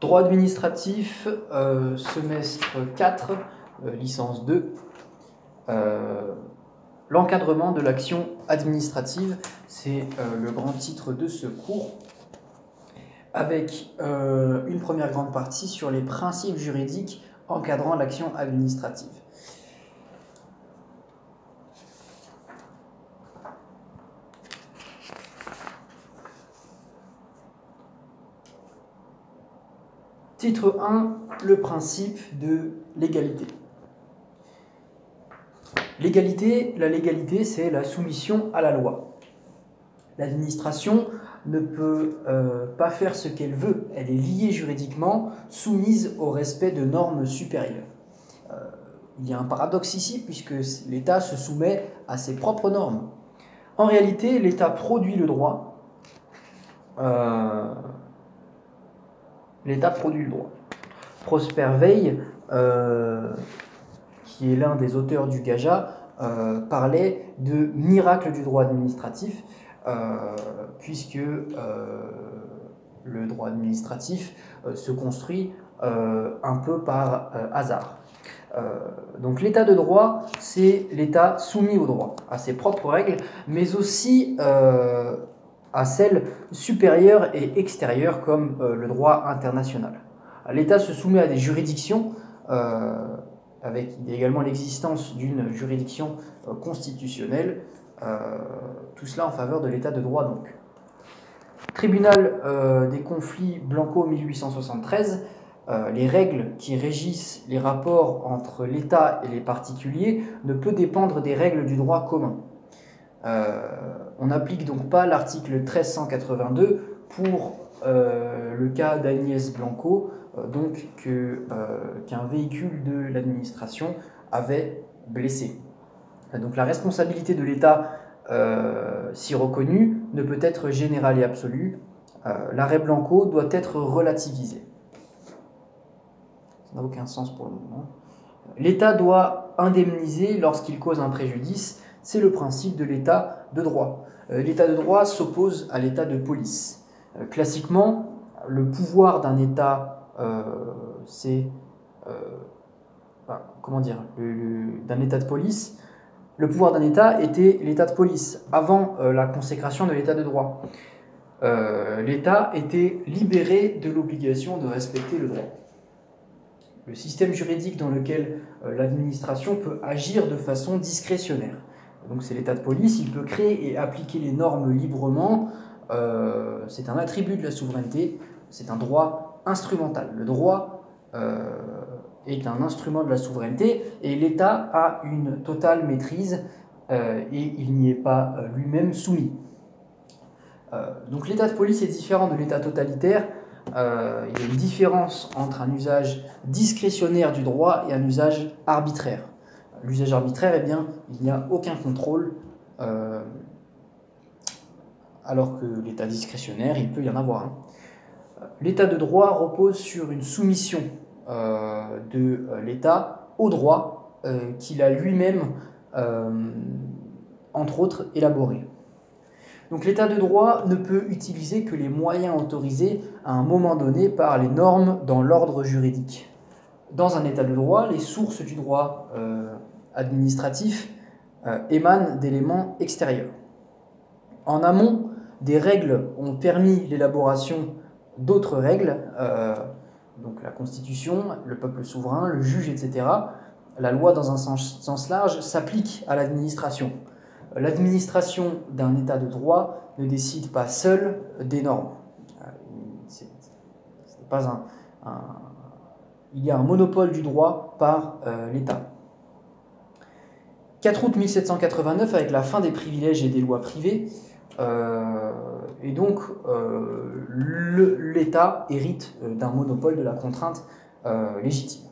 Droit administratif, euh, semestre 4, euh, licence 2. Euh, L'encadrement de l'action administrative, c'est le grand titre de ce cours, avec une première grande partie sur les principes juridiques encadrant l'action administrative. Titre 1, le principe de l'égalité. L'égalité, la légalité, c'est la soumission à la loi. L'administration ne peut euh, pas faire ce qu'elle veut. Elle est liée juridiquement, soumise au respect de normes supérieures. Euh, il y a un paradoxe ici, puisque l'État se soumet à ses propres normes. En réalité, l'État produit le droit. Euh, L'État produit le droit. Prosper Veil, euh, qui est l'un des auteurs du Gaja, euh, parlait de miracle du droit administratif, euh, puisque le droit administratif se construit un peu par hasard. Donc l'état de droit, c'est l'état soumis au droit, à ses propres règles, mais aussi à celles supérieures et extérieures comme euh, le droit international. L'État se soumet à des juridictions, euh, avec également l'existence d'une juridiction euh, constitutionnelle, tout cela en faveur de l'État de droit donc. Tribunal des conflits Blanco 1873, euh, les règles qui régissent les rapports entre l'État et les particuliers ne peut dépendre des règles du droit commun. On n'applique donc pas l'article 1382 pour euh, le cas d'Agnès Blanco, euh, donc euh, qu'un véhicule de l'administration avait blessé. Donc la responsabilité de l'État, si reconnue, ne peut être générale et absolue. L'arrêt Blanco doit être relativisé. Ça n'a aucun sens pour le moment. L'État doit indemniser lorsqu'il cause un préjudice. C'est le principe de l'État de droit. Euh, L'État de droit s'oppose à l'État de police. Euh, classiquement, le pouvoir d'un État, euh, c'est enfin, comment dire, d'un État de police. Le pouvoir d'un État était l'État de police avant la consécration de l'État de droit. L'État était libéré de l'obligation de respecter le droit. Le système juridique dans lequel l'administration peut agir de façon discrétionnaire. Donc c'est l'État de police, il peut créer et appliquer les normes librement. Euh, c'est un attribut de la souveraineté, c'est un droit instrumental. Le droit euh, est un instrument de la souveraineté et l'État a une totale maîtrise euh, et il n'y est pas lui-même soumis. Donc l'État de police est différent de l'État totalitaire. Il y a une différence entre un usage discrétionnaire du droit et un usage arbitraire. L'usage arbitraire, eh bien, il n'y a aucun contrôle, euh, alors que l'état discrétionnaire, il peut y en avoir. hein. L'état de droit repose sur une soumission euh, de euh, l'État au droit qu'il a lui-même, entre autres, élaboré. Donc l'état de droit ne peut utiliser que les moyens autorisés à un moment donné par les normes dans l'ordre juridique. Dans un état de droit, les sources du droit administratif euh, émanent d'éléments extérieurs. En amont, des règles ont permis l'élaboration d'autres règles, euh, donc la Constitution, le peuple souverain, le juge, etc. La loi, dans un sens, large, s'applique à l'administration. L'administration d'un état de droit ne décide pas seule des normes. Euh, c'est pas un- il y a un monopole du droit par l'État. 4 août 1789, avec la fin des privilèges et des lois privées, euh, et donc euh, l'État hérite euh, d'un monopole de la contrainte légitime.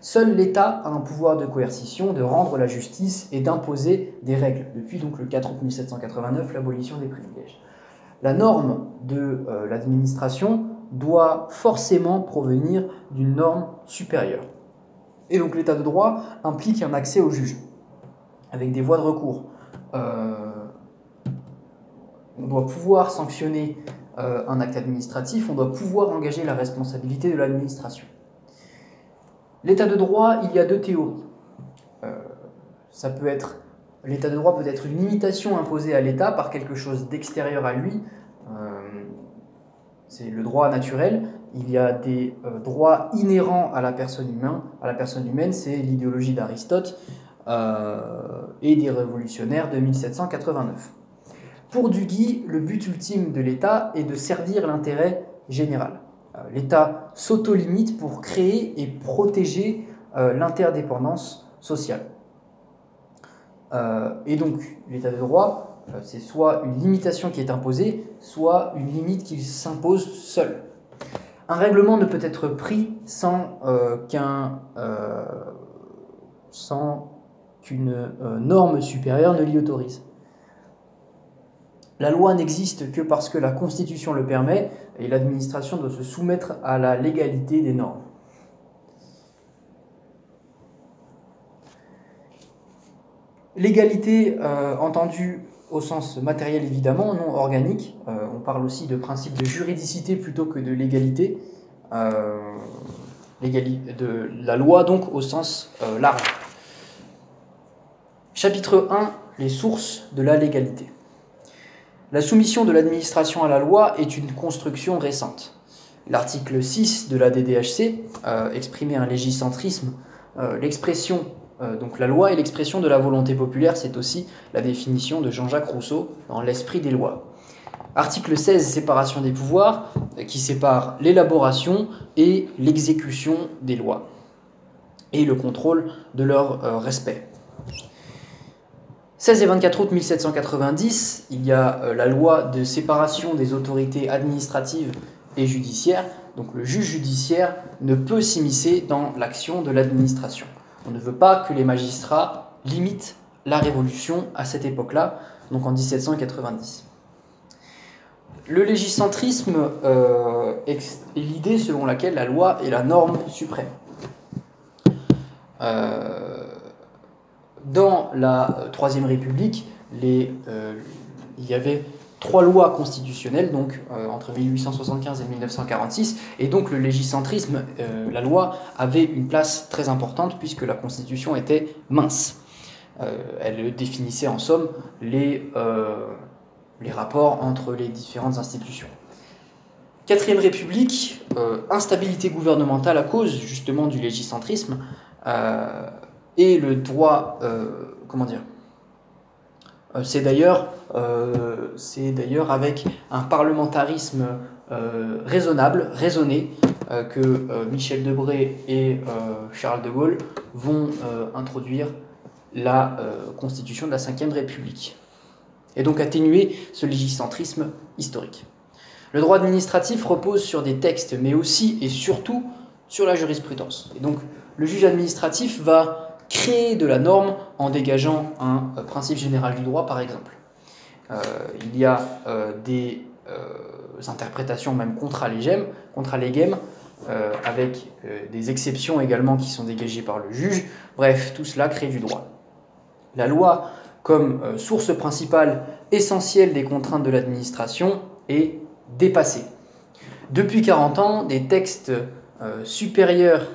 Seul l'État a un pouvoir de coercition, de rendre la justice et d'imposer des règles, depuis donc le 4 août 1789, l'abolition des privilèges. La norme de l'administration doit forcément provenir d'une norme supérieure. Et donc l'état de droit implique un accès au juge, avec des voies de recours. Euh, on doit pouvoir sanctionner un acte administratif, on doit pouvoir engager la responsabilité de l'administration. L'état de droit, il y a deux théories. ça peut être l'état de droit peut être une limitation imposée à l'État par quelque chose d'extérieur à lui. c'est le droit naturel. Il y a des droits inhérents à la personne humaine. À la personne humaine, c'est l'idéologie d'Aristote et des révolutionnaires de 1789. Pour Duguy, le but ultime de l'État est de servir l'intérêt général. Euh, L'État s'auto-limite pour créer et protéger euh, l'interdépendance sociale. Euh, et donc, l'État de droit, c'est soit une limitation qui est imposée, soit une limite qui s'impose seule. Un règlement ne peut être pris sans qu'un sans qu'une norme supérieure ne l'y autorise. La loi n'existe que parce que la Constitution le permet et l'administration doit se soumettre à la légalité des normes. L'égalité euh, entendue au sens matériel évidemment, non organique. Euh, on parle aussi de principe de juridicité plutôt que de légalité. Euh, de la loi donc au sens large. Chapitre 1, les sources de la légalité. La soumission de l'administration à la loi est une construction récente. L'article 6 de la DDHC euh, exprimait un légicentrisme. Euh, l'expression, euh, donc la loi est l'expression de la volonté populaire, c'est aussi la définition de Jean-Jacques Rousseau dans L'esprit des lois. Article 16, séparation des pouvoirs, qui sépare l'élaboration et l'exécution des lois, et le contrôle de leur respect. 16 et 24 août 1790, il y a euh, la loi de séparation des autorités administratives et judiciaires. Donc le juge judiciaire ne peut s'immiscer dans l'action de l'administration. On ne veut pas que les magistrats limitent la révolution à cette époque-là, donc en 1790. Le légicentrisme euh, est l'idée selon laquelle la loi est la norme suprême. Euh, dans la euh, Troisième République, euh, il y avait trois lois constitutionnelles, donc euh, entre 1875 et 1946, et donc le légicentrisme, la loi, avait une place très importante puisque la Constitution était mince. elle définissait en somme les, les rapports entre les différentes institutions. Quatrième République, instabilité gouvernementale à cause justement du légicentrisme et le droit, euh, comment dire, euh, c'est d'ailleurs, euh, d'ailleurs avec un parlementarisme raisonnable, raisonné, que Michel Debré et Charles de Gaulle vont introduire la constitution de la Ve République, et donc atténuer ce légicentrisme historique. Le droit administratif repose sur des textes, mais aussi et surtout sur la jurisprudence. Et donc, le juge administratif va créer de la norme en dégageant un euh, principe général du droit, par exemple. Euh, il y a euh, des interprétations même contra legem, contra legem avec des exceptions également qui sont dégagées par le juge. Bref, tout cela crée du droit. La loi, comme source principale essentielle des contraintes de l'administration, est dépassée. Depuis 40 ans, des textes supérieurs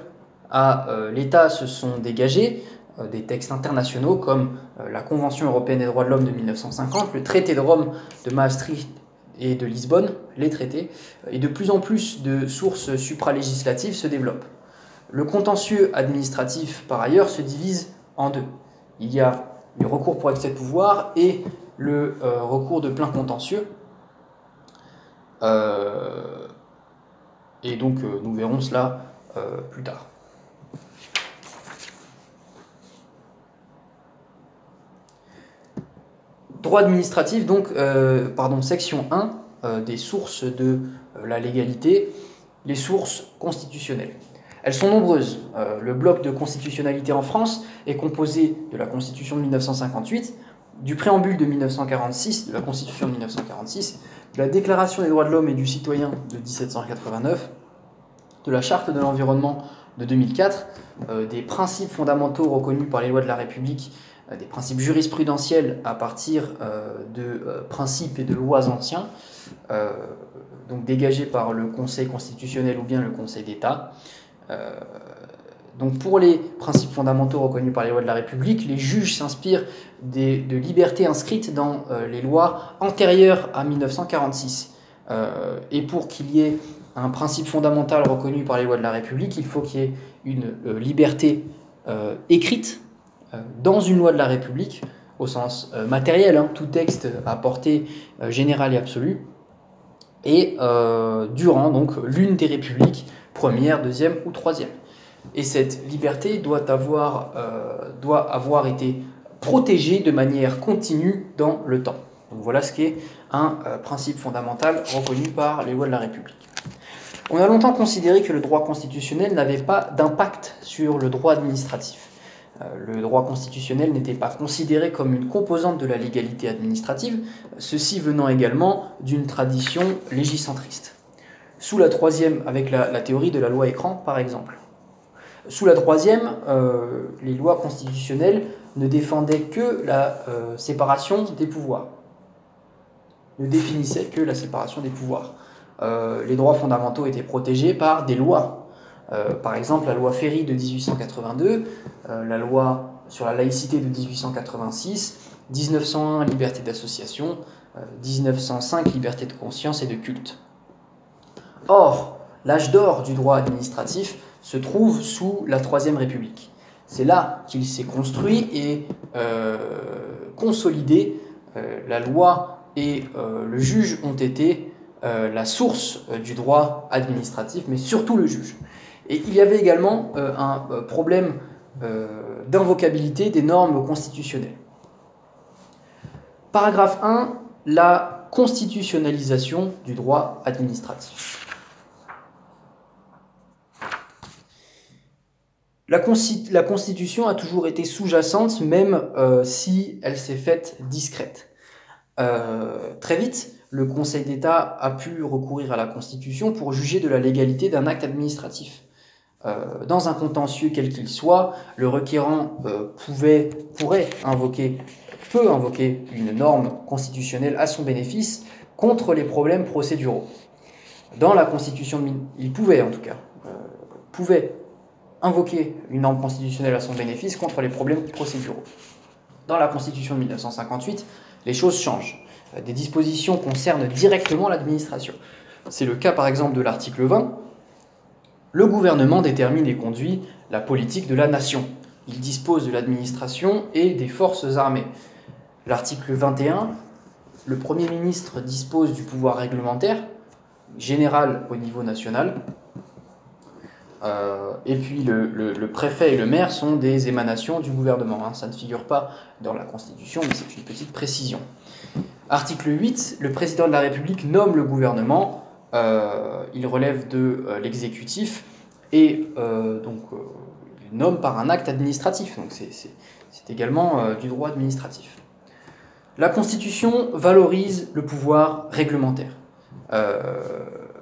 à euh, l'État se sont dégagés euh, des textes internationaux comme euh, la Convention européenne des droits de l'homme de 1950, le traité de Rome de Maastricht et de Lisbonne, les traités, et de plus en plus de sources supralégislatives se développent. Le contentieux administratif, par ailleurs, se divise en deux. Il y a le recours pour excès de pouvoir et le recours de plein contentieux. et donc, nous verrons cela plus tard. Droit administratif, donc, euh, pardon, section 1 euh, des sources de euh, la légalité, les sources constitutionnelles. Elles sont nombreuses. le bloc de constitutionnalité en France est composé de la Constitution de 1958, du préambule de 1946, de la Constitution de 1946, de la Déclaration des droits de l'homme et du citoyen de 1789, de la Charte de l'environnement de 2004, des principes fondamentaux reconnus par les lois de la République des principes jurisprudentiels à partir de principes et de lois anciens, donc dégagés par le Conseil constitutionnel ou bien le Conseil d'État. Donc pour les principes fondamentaux reconnus par les lois de la République, les juges s'inspirent de libertés inscrites dans euh, les lois antérieures à 1946. Euh, et pour qu'il y ait un principe fondamental reconnu par les lois de la République, il faut qu'il y ait une euh, liberté écrite dans une loi de la République, au sens matériel, hein, tout texte à portée générale et absolue, et durant donc l'une des républiques, première, deuxième ou troisième. Et cette liberté doit avoir, euh, doit avoir été protégée de manière continue dans le temps. Donc voilà ce qui est un euh, principe fondamental reconnu par les lois de la République. On a longtemps considéré que le droit constitutionnel n'avait pas d'impact sur le droit administratif. Euh, le droit constitutionnel n'était pas considéré comme une composante de la légalité administrative, ceci venant également d'une tradition légicentriste. Sous la troisième, avec la théorie de la loi écran par exemple. Sous la troisième, euh, les lois constitutionnelles ne défendaient que la euh, séparation des pouvoirs, ne définissaient que la séparation des pouvoirs. Les droits fondamentaux étaient protégés par des lois. Par exemple, la loi Ferry de 1882, la loi sur la laïcité de 1886, 1901 liberté d'association, 1905 liberté de conscience et de culte. Or, l'âge d'or du droit administratif se trouve sous la Troisième République. C'est là qu'il s'est construit et euh, consolidé. Euh, la loi et euh, le juge ont été la source du droit administratif, mais surtout le juge. Et il y avait également un problème d'invocabilité des normes constitutionnelles. Paragraphe 1, la constitutionnalisation du droit administratif. La, Constitution a toujours été sous-jacente, même euh, si elle s'est faite discrète. Euh, très vite, le Conseil d'État a pu recourir à la Constitution pour juger de la légalité d'un acte administratif. Euh, dans un contentieux quel qu'il soit, le requérant pouvait, pourrait invoquer, peut invoquer une norme constitutionnelle à son bénéfice contre les problèmes procéduraux. Dans la Constitution, il pouvait en tout cas, pouvait invoquer une norme constitutionnelle à son bénéfice contre les problèmes procéduraux. Dans la Constitution de 1958, les choses changent. Euh, des dispositions concernent directement l'administration. C'est le cas par exemple de l'article 20. Le gouvernement détermine et conduit la politique de la nation. Il dispose de l'administration et des forces armées. L'article 21, le Premier ministre dispose du pouvoir réglementaire, général au niveau national, euh, et puis le, préfet et le maire sont des émanations du gouvernement. Hein. Ça ne figure pas dans la Constitution, mais c'est une petite précision. Article 8, le président de la République nomme le gouvernement, il relève de euh, l'exécutif et donc il nomme par un acte administratif. Donc c'est également du droit administratif. La Constitution valorise le pouvoir réglementaire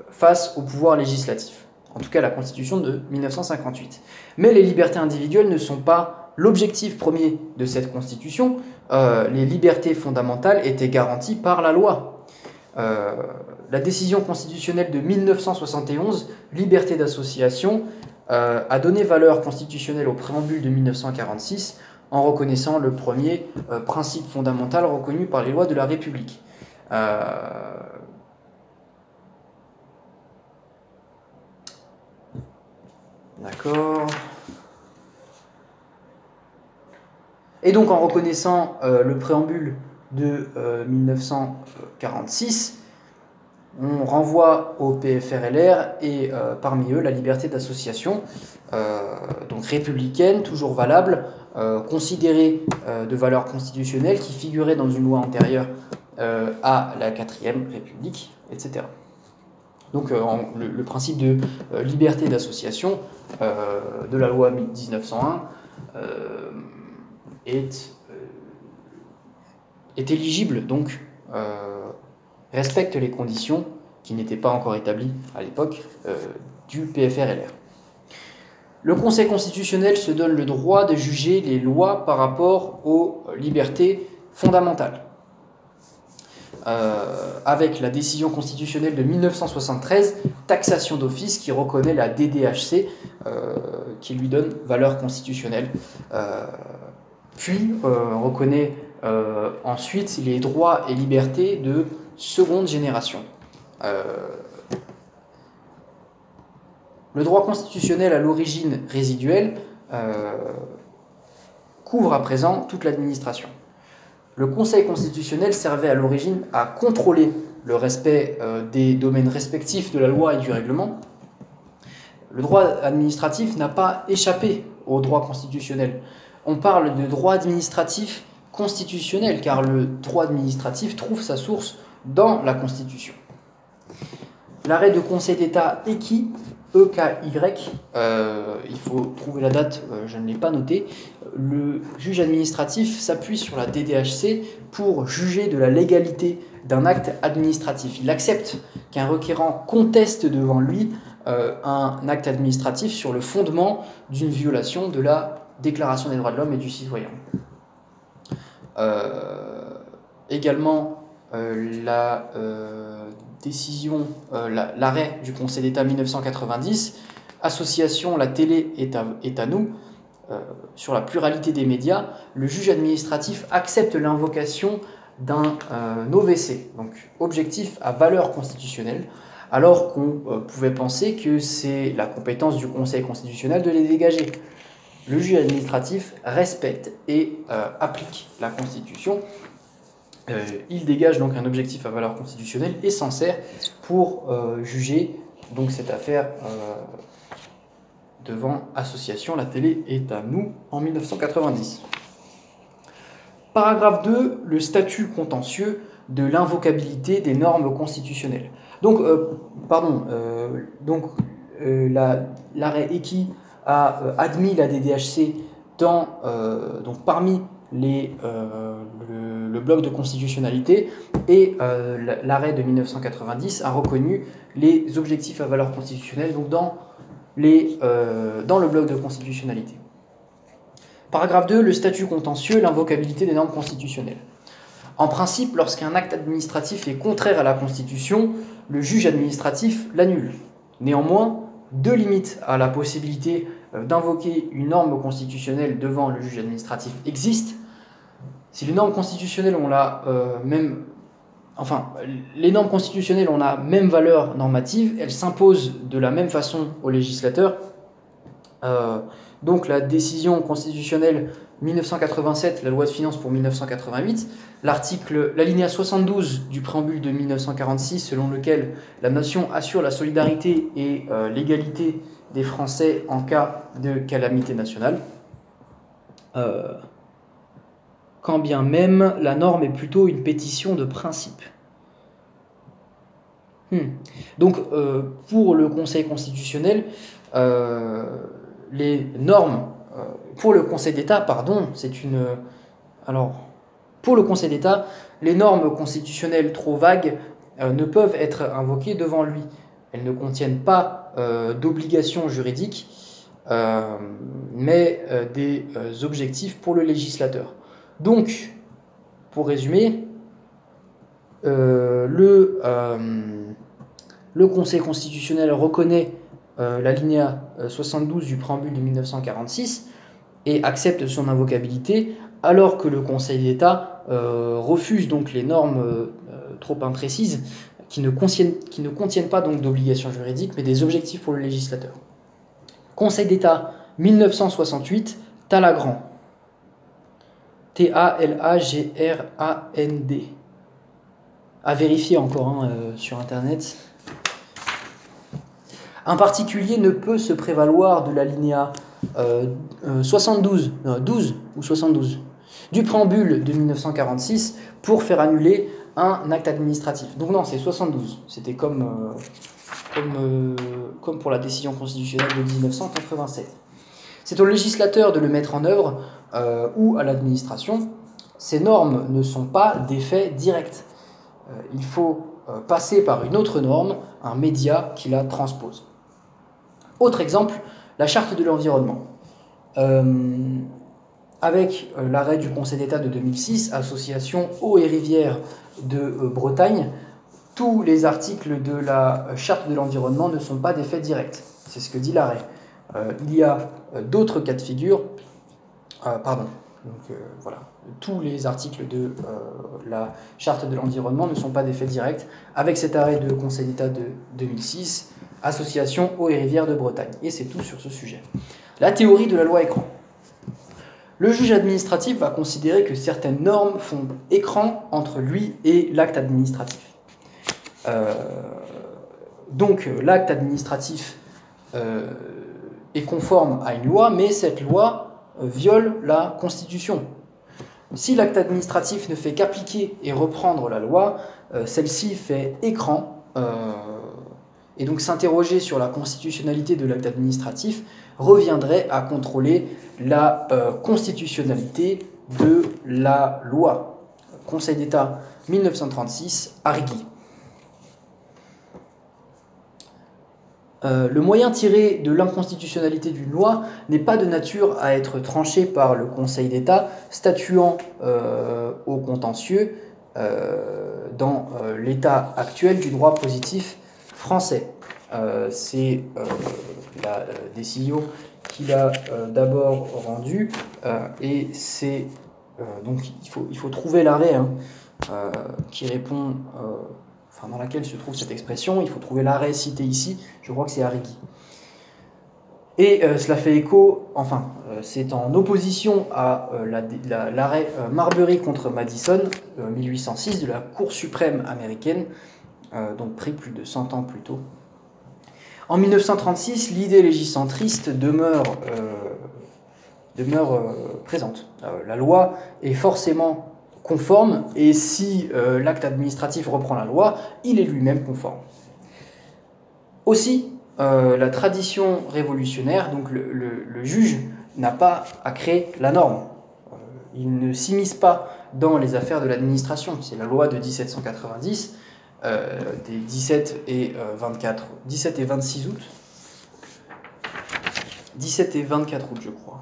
face au pouvoir législatif en tout cas la Constitution de 1958. Mais les libertés individuelles ne sont pas l'objectif premier de cette Constitution. Euh, les libertés fondamentales étaient garanties par la loi. Euh, la décision constitutionnelle de 1971, liberté d'association, euh, a donné valeur constitutionnelle au préambule de 1946 en reconnaissant le premier principe fondamental reconnu par les lois de la République. D'accord. Et donc en reconnaissant euh, le préambule de 1946, euh, on renvoie au PFRLR et euh, parmi eux la liberté d'association, donc républicaine, toujours valable, considérée de valeur constitutionnelle, qui figurait dans une loi antérieure à la 4ème République, etc. Donc euh, le, principe de euh, liberté d'association euh, de la loi 1901 est, est éligible, donc respecte les conditions qui n'étaient pas encore établies à l'époque du PFRLR. Le Conseil constitutionnel se donne le droit de juger les lois par rapport aux libertés fondamentales. Euh, avec la décision constitutionnelle de 1973, taxation d'office qui reconnaît la DDHC, euh, qui lui donne valeur constitutionnelle, euh, puis reconnaît ensuite les droits et libertés de seconde génération. le droit constitutionnel à l'origine résiduelle couvre à présent toute l'administration le Conseil constitutionnel servait à l'origine à contrôler le respect euh, des domaines respectifs de la loi et du règlement. Le droit administratif n'a pas échappé au droit constitutionnel. On parle de droit administratif constitutionnel, car le droit administratif trouve sa source dans la Constitution. L'arrêt de Conseil d'État EKI, EKY, euh, il faut trouver la date, euh, je ne l'ai pas noté, le juge administratif s'appuie sur la DDHC pour juger de la légalité d'un acte administratif. Il accepte qu'un requérant conteste devant lui euh, un acte administratif sur le fondement d'une violation de la Déclaration des droits de l'homme et du citoyen. Également, la décision, l'arrêt du Conseil d'État 1990, association La télé est à nous, euh, sur la pluralité des médias, le juge administratif accepte l'invocation d'un euh, OVC, donc objectif à valeur constitutionnelle, alors qu'on euh, pouvait penser que c'est la compétence du Conseil constitutionnel de les dégager. Le juge administratif respecte et applique la Constitution. Il dégage donc un objectif à valeur constitutionnelle et s'en sert pour juger donc cette affaire devant Association La télé est à nous en 1990. Paragraphe 2, le statut contentieux de l'invocabilité des normes constitutionnelles. Donc, euh, pardon, euh, donc euh, l'arrêt EKI a admis la DDHC dans, donc parmi les, le, le, bloc de constitutionnalité et l'arrêt de 1990 a reconnu les objectifs à valeur constitutionnelle donc dans les, euh, dans le bloc de constitutionnalité. Paragraphe 2, le statut contentieux, l'invocabilité des normes constitutionnelles. En principe, lorsqu'un acte administratif est contraire à la Constitution, le juge administratif l'annule. Néanmoins, deux limites à la possibilité euh, d'invoquer une norme constitutionnelle devant le juge administratif existent. Si les normes constitutionnelles ont la euh, même enfin, les normes constitutionnelles ont la même valeur normative, elles s'imposent de la même façon aux législateurs. Euh, donc la décision constitutionnelle 1987, la loi de finances pour 1988, l'article, l'alinéa 72 du préambule de 1946, selon lequel la nation assure la solidarité et euh, l'égalité des Français en cas de calamité nationale. Euh, quand bien même la norme est plutôt une pétition de principe. Hmm. Donc, euh, pour le Conseil constitutionnel, euh, les normes, euh, pour le Conseil d'État, pardon, c'est une. Alors, pour le Conseil d'État, les normes constitutionnelles trop vagues ne peuvent être invoquées devant lui. Elles ne contiennent pas d'obligations juridiques, mais des objectifs pour le législateur. Donc, pour résumer, euh, le, euh, le, Conseil constitutionnel reconnaît euh, l'alinéa 72 du préambule de 1946 et accepte son invocabilité, alors que le Conseil d'État refuse donc les normes trop imprécises qui ne contiennent, qui ne contiennent pas donc d'obligations juridiques, mais des objectifs pour le législateur. Conseil d'État 1968, Talagrand. T-A-L-A-G-R-A-N-D. À vérifier encore hein, euh, sur Internet. Un particulier ne peut se prévaloir de l'alinéa 72, euh, 12 euh, ou 72 du préambule de 1946 pour faire annuler un acte administratif. Donc non, c'est 72. C'était comme, comme, comme pour la décision constitutionnelle de 1987. C'est au législateur de le mettre en œuvre euh, ou à l'administration. Ces normes ne sont pas d'effet direct. Euh, il faut euh, passer par une autre norme, un média qui la transpose. Autre exemple, La charte de l'environnement. avec l'arrêt du Conseil d'État de 2006, Association eau et rivières de Bretagne, tous les articles de la charte de l'environnement ne sont pas des faits directs. C'est ce que dit l'arrêt. Il y a d'autres cas de figure. pardon. Donc voilà, tous les articles de la charte de l'environnement ne sont pas des faits directs. Avec cet arrêt de Conseil d'État de 2006, Association eau et rivières de Bretagne. Et c'est tout sur ce sujet. La théorie de la loi écran. Le juge administratif va considérer que certaines normes font écran entre lui et l'acte administratif. Euh, donc l'acte administratif euh, est conforme à une loi, mais cette loi euh, viole la Constitution. Si l'acte administratif ne fait qu'appliquer et reprendre la loi, celle-ci fait écran et donc s'interroger sur la constitutionnalité de l'acte administratif reviendrait à contrôler la euh, constitutionnalité de la loi. Conseil d'État 1936, Arguy. Euh, le moyen tiré de l'inconstitutionnalité d'une loi n'est pas de nature à être tranché par le Conseil d'État, statuant euh, au contentieux dans l'état actuel du droit positif français. Euh, c'est euh, la euh, décision qu'il a d'abord rendue et c'est donc il faut, il faut trouver l'arrêt hein, qui répond, dans laquelle se trouve cette expression, il faut trouver l'arrêt cité ici, je crois que c'est Arrigui. Et cela fait écho, enfin, c'est en opposition à l'arrêt Marbury contre Madison, 1806, de la Cour suprême américaine, donc pris plus de 100 ans plus tôt. En 1936, l'idée légicentriste demeure, euh, demeure euh, présente. Euh, la loi est forcément conforme et si l'acte administratif reprend la loi, il est lui-même conforme. Aussi, la tradition révolutionnaire, donc le, juge n'a pas à créer la norme. il ne s'immisce pas dans les affaires de l'administration. C'est la loi de 1790 euh, des 17 et 24, euh, 17 et 26 août. 17 et 24 août, je crois.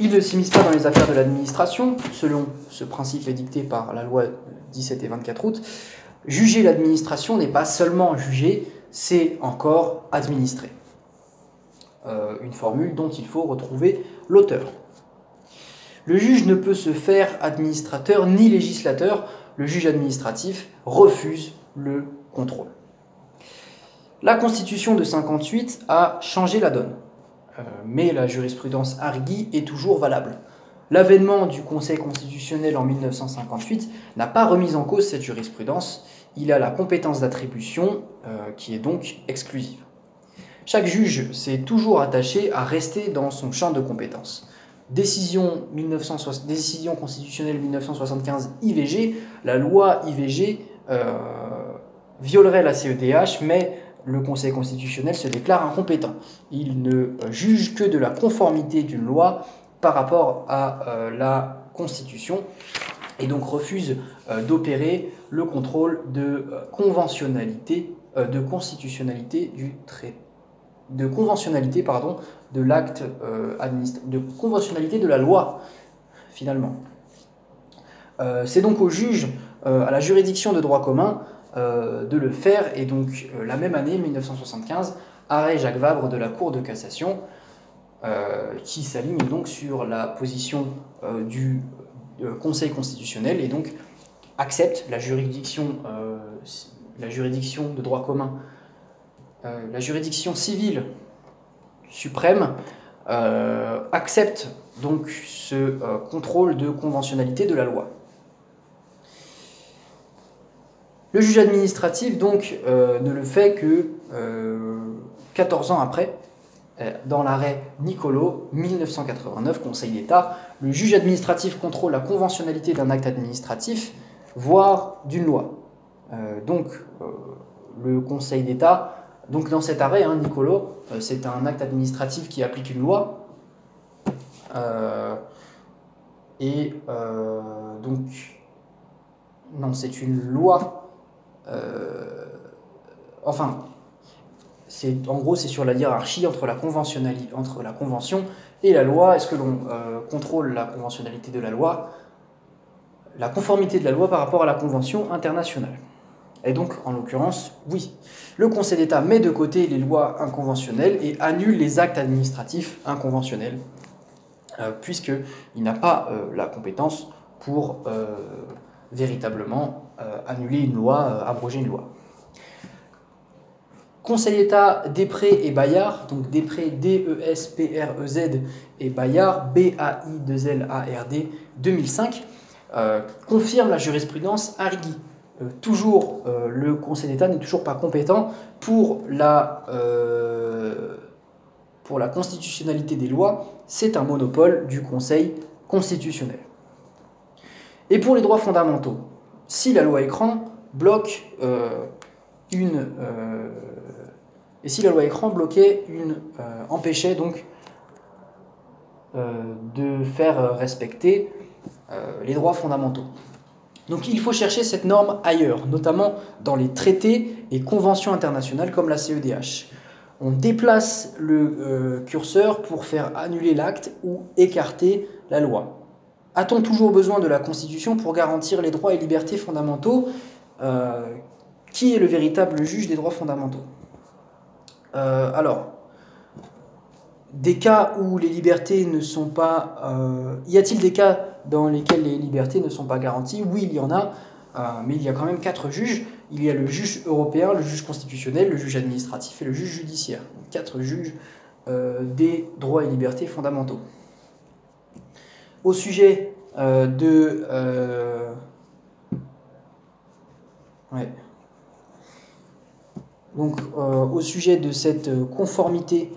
il ne s'immisce pas dans les affaires de l'administration, selon ce principe édicté par la loi 17 et 24 août. Juger l'administration n'est pas seulement juger, c'est encore administrer. Euh, une formule dont il faut retrouver l'auteur. Le juge ne peut se faire administrateur ni législateur le juge administratif refuse le contrôle. La Constitution de 58 a changé la donne, mais la jurisprudence Arguy est toujours valable. L'avènement du Conseil constitutionnel en 1958 n'a pas remis en cause cette jurisprudence, il a la compétence d'attribution euh, qui est donc exclusive. Chaque juge s'est toujours attaché à rester dans son champ de compétences décision, décision constitutionnelle 1975 IVG, la loi IVG euh, violerait la CEDH, mais le Conseil constitutionnel se déclare incompétent. Il ne euh, juge que de la conformité d'une loi par rapport à euh, la Constitution et donc refuse d'opérer le contrôle de conventionnalité, de constitutionnalité du traité de conventionnalité pardon, de l'acte euh, de conventionnalité de la loi, finalement. Euh, c'est donc au juge, euh, à la juridiction de droit commun, de le faire, et donc la même année, 1975, arrêt Jacques Vabre de la Cour de cassation, qui s'aligne donc sur la position du Conseil constitutionnel, et donc accepte la juridiction, de droit commun euh, la juridiction civile suprême euh, accepte donc ce euh, contrôle de conventionnalité de la loi. Le juge administratif donc ne le fait que 14 ans après, euh, dans l'arrêt Nicolo, 1989, Conseil d'État, le juge administratif contrôle la conventionnalité d'un acte administratif, voire d'une loi. Euh, donc, euh, le Conseil d'État, donc dans cet arrêt, hein, Nicolo, c'est un acte administratif qui applique une loi. et donc, non, c'est une loi. Enfin, en gros, c'est sur la hiérarchie entre la, entre la convention et la loi. Est-ce que l'on euh, contrôle la conventionnalité de la loi, la conformité de la loi par rapport à la convention internationale? Et donc, en l'occurrence, oui. Le Conseil d'État met de côté les lois inconventionnelles et annule les actes administratifs inconventionnels, euh, puisqu'il n'a pas euh, la compétence pour véritablement annuler une loi, abroger une loi. Conseil d'État Després et Bayard, donc Després D-E-S-P-R-E-Z et Bayard B-A-I-2-L-A-R-D 2005, euh, confirme la jurisprudence Arrigui. Euh, toujours, euh, le Conseil d'État n'est toujours pas compétent pour la constitutionnalité des lois, c'est un monopole du Conseil constitutionnel. Et pour les droits fondamentaux, si la loi écran bloque une et si la loi écran bloquait une, euh, empêchait donc euh, de faire respecter euh, les droits fondamentaux. Donc il faut chercher cette norme ailleurs, notamment dans les traités et conventions internationales comme la CEDH. On déplace le curseur pour faire annuler l'acte ou écarter la loi. A-t-on toujours besoin de la Constitution pour garantir les droits et libertés fondamentaux Qui est le véritable juge des droits fondamentaux? Euh, alors, des cas où les libertés ne sont pas... Euh, y a-t-il des cas dans lesquels les libertés ne sont pas garanties? Oui, il y en a, euh, mais il y a quand même quatre juges. Il y a le juge européen, le juge constitutionnel, le juge administratif et le juge judiciaire. quatre juges des droits et libertés fondamentaux. Au sujet de... Ouais. Donc, euh, au sujet de cette conformité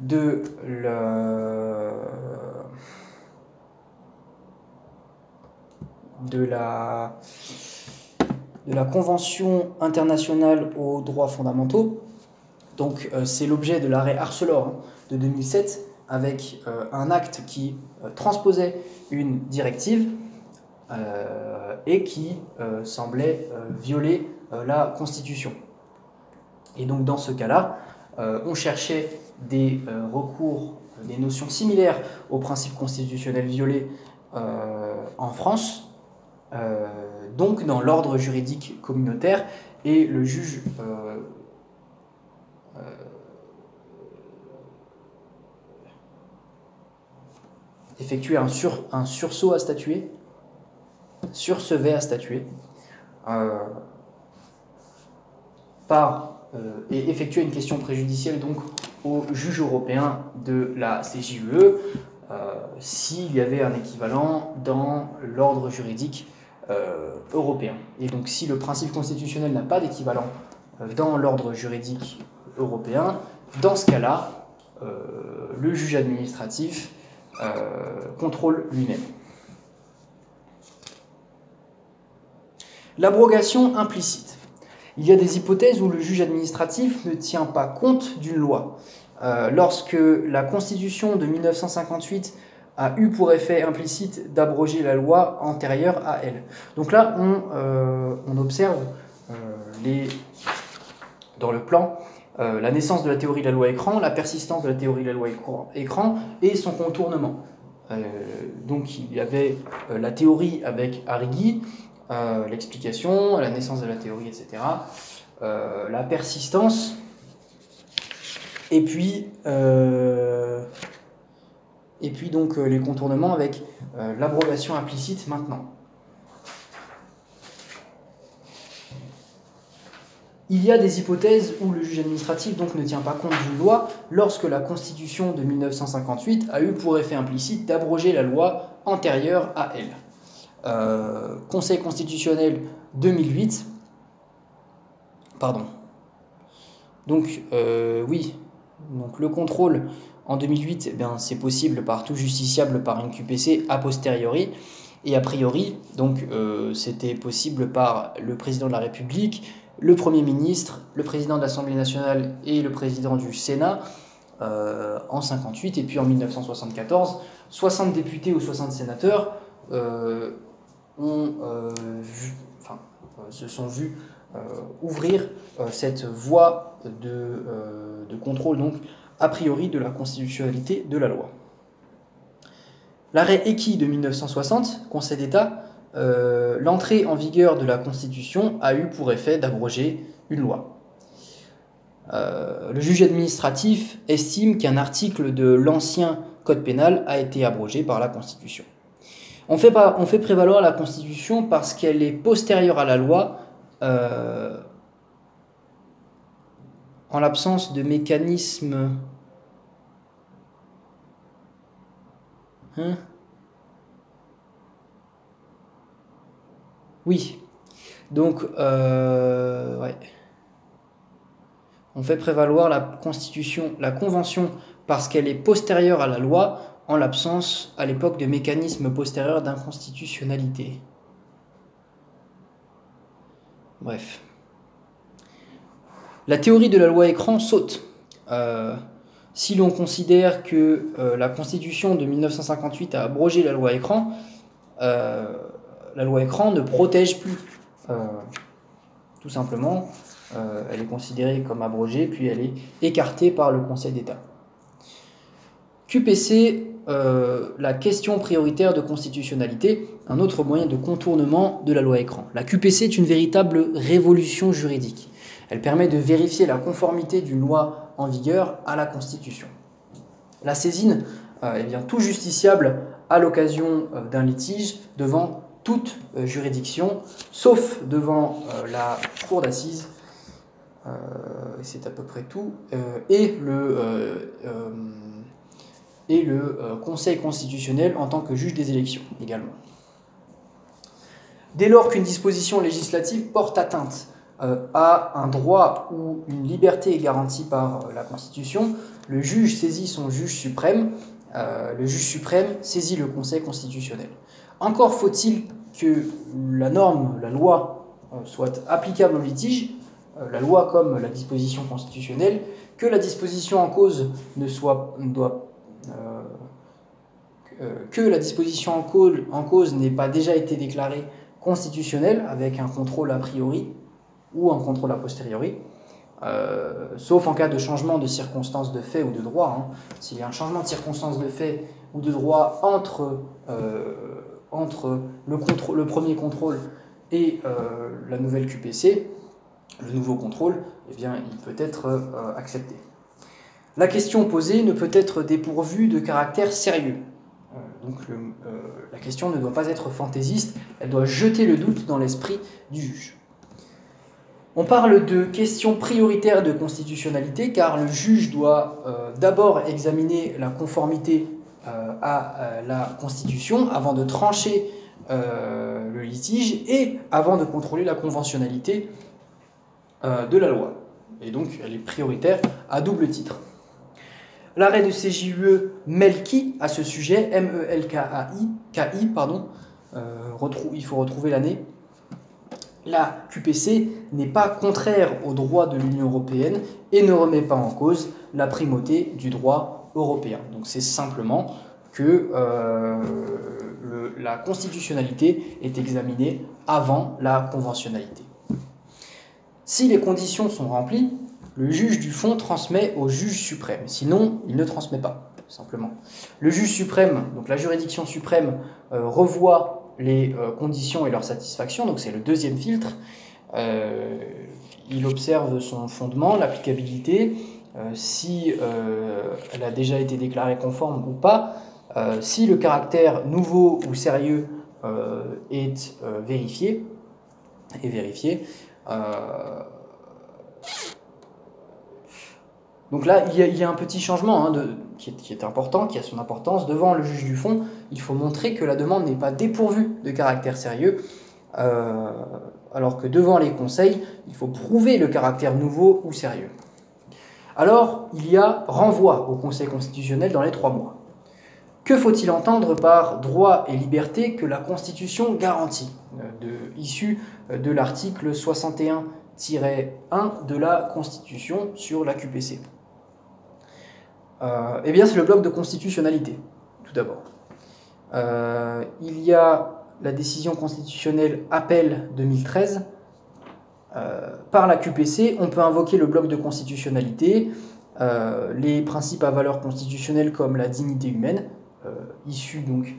de la, de la, de la Convention internationale aux droits fondamentaux, donc euh, c'est l'objet de l'arrêt Arcelor hein, de 2007 avec euh, un acte qui transposait une directive et qui semblait violer la Constitution. Et donc dans ce cas-là, euh, on cherchait des euh, recours, des notions similaires aux principes constitutionnels violés euh, en France, donc dans l'ordre juridique communautaire, et le juge effectuait un, sur, un sursaut à statuer, surcevait à statuer, par euh, et effectuer une question préjudicielle donc au juge européen de la CJUE euh, s'il y avait un équivalent dans l'ordre juridique euh, européen. Et donc si le principe constitutionnel n'a pas d'équivalent dans l'ordre juridique européen, dans ce cas-là, le juge administratif contrôle lui-même. L'abrogation implicite. Il y a des hypothèses où le juge administratif ne tient pas compte d'une loi. Euh, lorsque la Constitution de 1958 a eu pour effet implicite d'abroger la loi antérieure à elle. Donc là, on, euh, observe euh, dans le plan la naissance de la théorie de la loi écran, la persistance de la théorie de la loi écran et son contournement. donc il y avait la théorie avec Arrighi, euh, l'explication, la naissance de la théorie, etc., euh, la persistance, et puis, euh, et puis donc les contournements avec l'abrogation implicite maintenant. Il y a des hypothèses où le juge administratif ne tient pas compte d'une loi lorsque la Constitution de 1958 a eu pour effet implicite d'abroger la loi antérieure à elle. Euh, Conseil constitutionnel 2008. Pardon. Donc, euh, oui, Donc le contrôle en 2008, eh c'est possible par tout justiciable par une QPC a posteriori. Et a priori, donc euh, c'était possible par le président de la République, le Premier ministre, le président de l'Assemblée nationale et le président du Sénat euh, en 58 et puis en 1974, 60 députés ou 60 sénateurs euh, ont vu, enfin, se sont vus ouvrir cette voie de, de contrôle donc a priori de la constitutionnalité de la loi. L'arrêt Eki de 1960, Conseil d'État, euh, l'entrée en vigueur de la Constitution a eu pour effet d'abroger une loi. Euh, le juge administratif estime qu'un article de l'ancien Code pénal a été abrogé par la Constitution. On fait, prévaloir la Constitution parce qu'elle est postérieure à la loi euh, en l'absence de mécanismes Hein oui. Donc, euh. On fait prévaloir la constitution, la convention, parce qu'elle est postérieure à la loi, en l'absence, à l'époque, de mécanismes postérieurs d'inconstitutionnalité. Bref. La théorie de la loi écran saute. Euh, si l'on considère que euh, la Constitution de 1958 a abrogé la loi écran, la loi écran ne protège plus. Euh, tout simplement, elle est considérée comme abrogée, puis elle est écartée par le Conseil d'État. QPC, la question prioritaire de constitutionnalité, un autre moyen de contournement de la loi écran. La QPC est une véritable révolution juridique. Elle permet de vérifier la conformité d'une loi en vigueur à la Constitution. La saisine euh, est bien tout justiciable à l'occasion euh, d'un litige devant toute euh, juridiction, sauf devant la cour d'assises, c'est à peu près tout, et le, et le Conseil constitutionnel en tant que juge des élections également. Dès lors qu'une disposition législative porte atteinte euh, à un droit ou une liberté garantie par euh, la Constitution, le juge saisit son juge suprême, euh, le juge suprême saisit le Conseil constitutionnel. Encore faut-il que la norme, la loi, soit applicable au litige, la loi comme la disposition constitutionnelle, que la disposition en cause ne soit doit, que la disposition en cause, en cause n'ait pas déjà été déclarée constitutionnelle avec un contrôle a priori ou un contrôle a posteriori, euh, sauf en cas de changement de circonstances de fait ou de droit. Hein. S'il y a un changement de circonstances de fait ou de droit entre, euh, entre le, premier contrôle et euh, la nouvelle QPC, le nouveau contrôle, eh bien, il peut être accepté. La question posée ne peut être dépourvue de caractère sérieux. Donc la question ne doit pas être fantaisiste, elle doit jeter le doute dans l'esprit du juge. On parle de questions prioritaires de constitutionnalité car le juge doit euh, d'abord examiner la conformité euh, à euh, la Constitution avant de trancher le litige et avant de contrôler la conventionnalité de la loi. Et donc elle est prioritaire à double titre. L'arrêt de CJUE Melki à ce sujet, M-E-L-K-I, pardon, il faut retrouver l'année, la QPC n'est pas contraire au droit de l'Union européenne et ne remet pas en cause la primauté du droit Donc c'est simplement que euh, la constitutionnalité est examinée avant la conventionnalité. Si les conditions sont remplies, le juge du fond transmet au juge suprême. Sinon, il ne transmet pas, simplement. Le juge suprême, donc la juridiction suprême, euh, revoit les euh, conditions et leur satisfaction, donc c'est le deuxième filtre. Il observe son fondement, l'applicabilité, si elle a déjà été déclarée conforme ou pas, si le caractère nouveau ou sérieux est vérifié, est vérifié. Donc là, il y, a, un petit changement hein, qui, est, important, qui a son importance. Devant le juge du fond, il faut montrer que la demande n'est pas dépourvue de caractère sérieux, euh, alors que devant les conseils, il faut prouver le caractère nouveau ou sérieux. Alors il y a renvoi au Conseil constitutionnel dans les trois mois. Que faut-il entendre par droit et liberté que la Constitution garantit, de, issu de l'article 61-1 de la Constitution sur la QPC euh, Eh bien, c'est le bloc de constitutionnalité, tout d'abord. Euh, il y a la décision constitutionnelle Appel 2013. Euh, par la QPC, on peut invoquer le bloc de constitutionnalité, les principes à valeur constitutionnelle comme la dignité humaine, euh, issu donc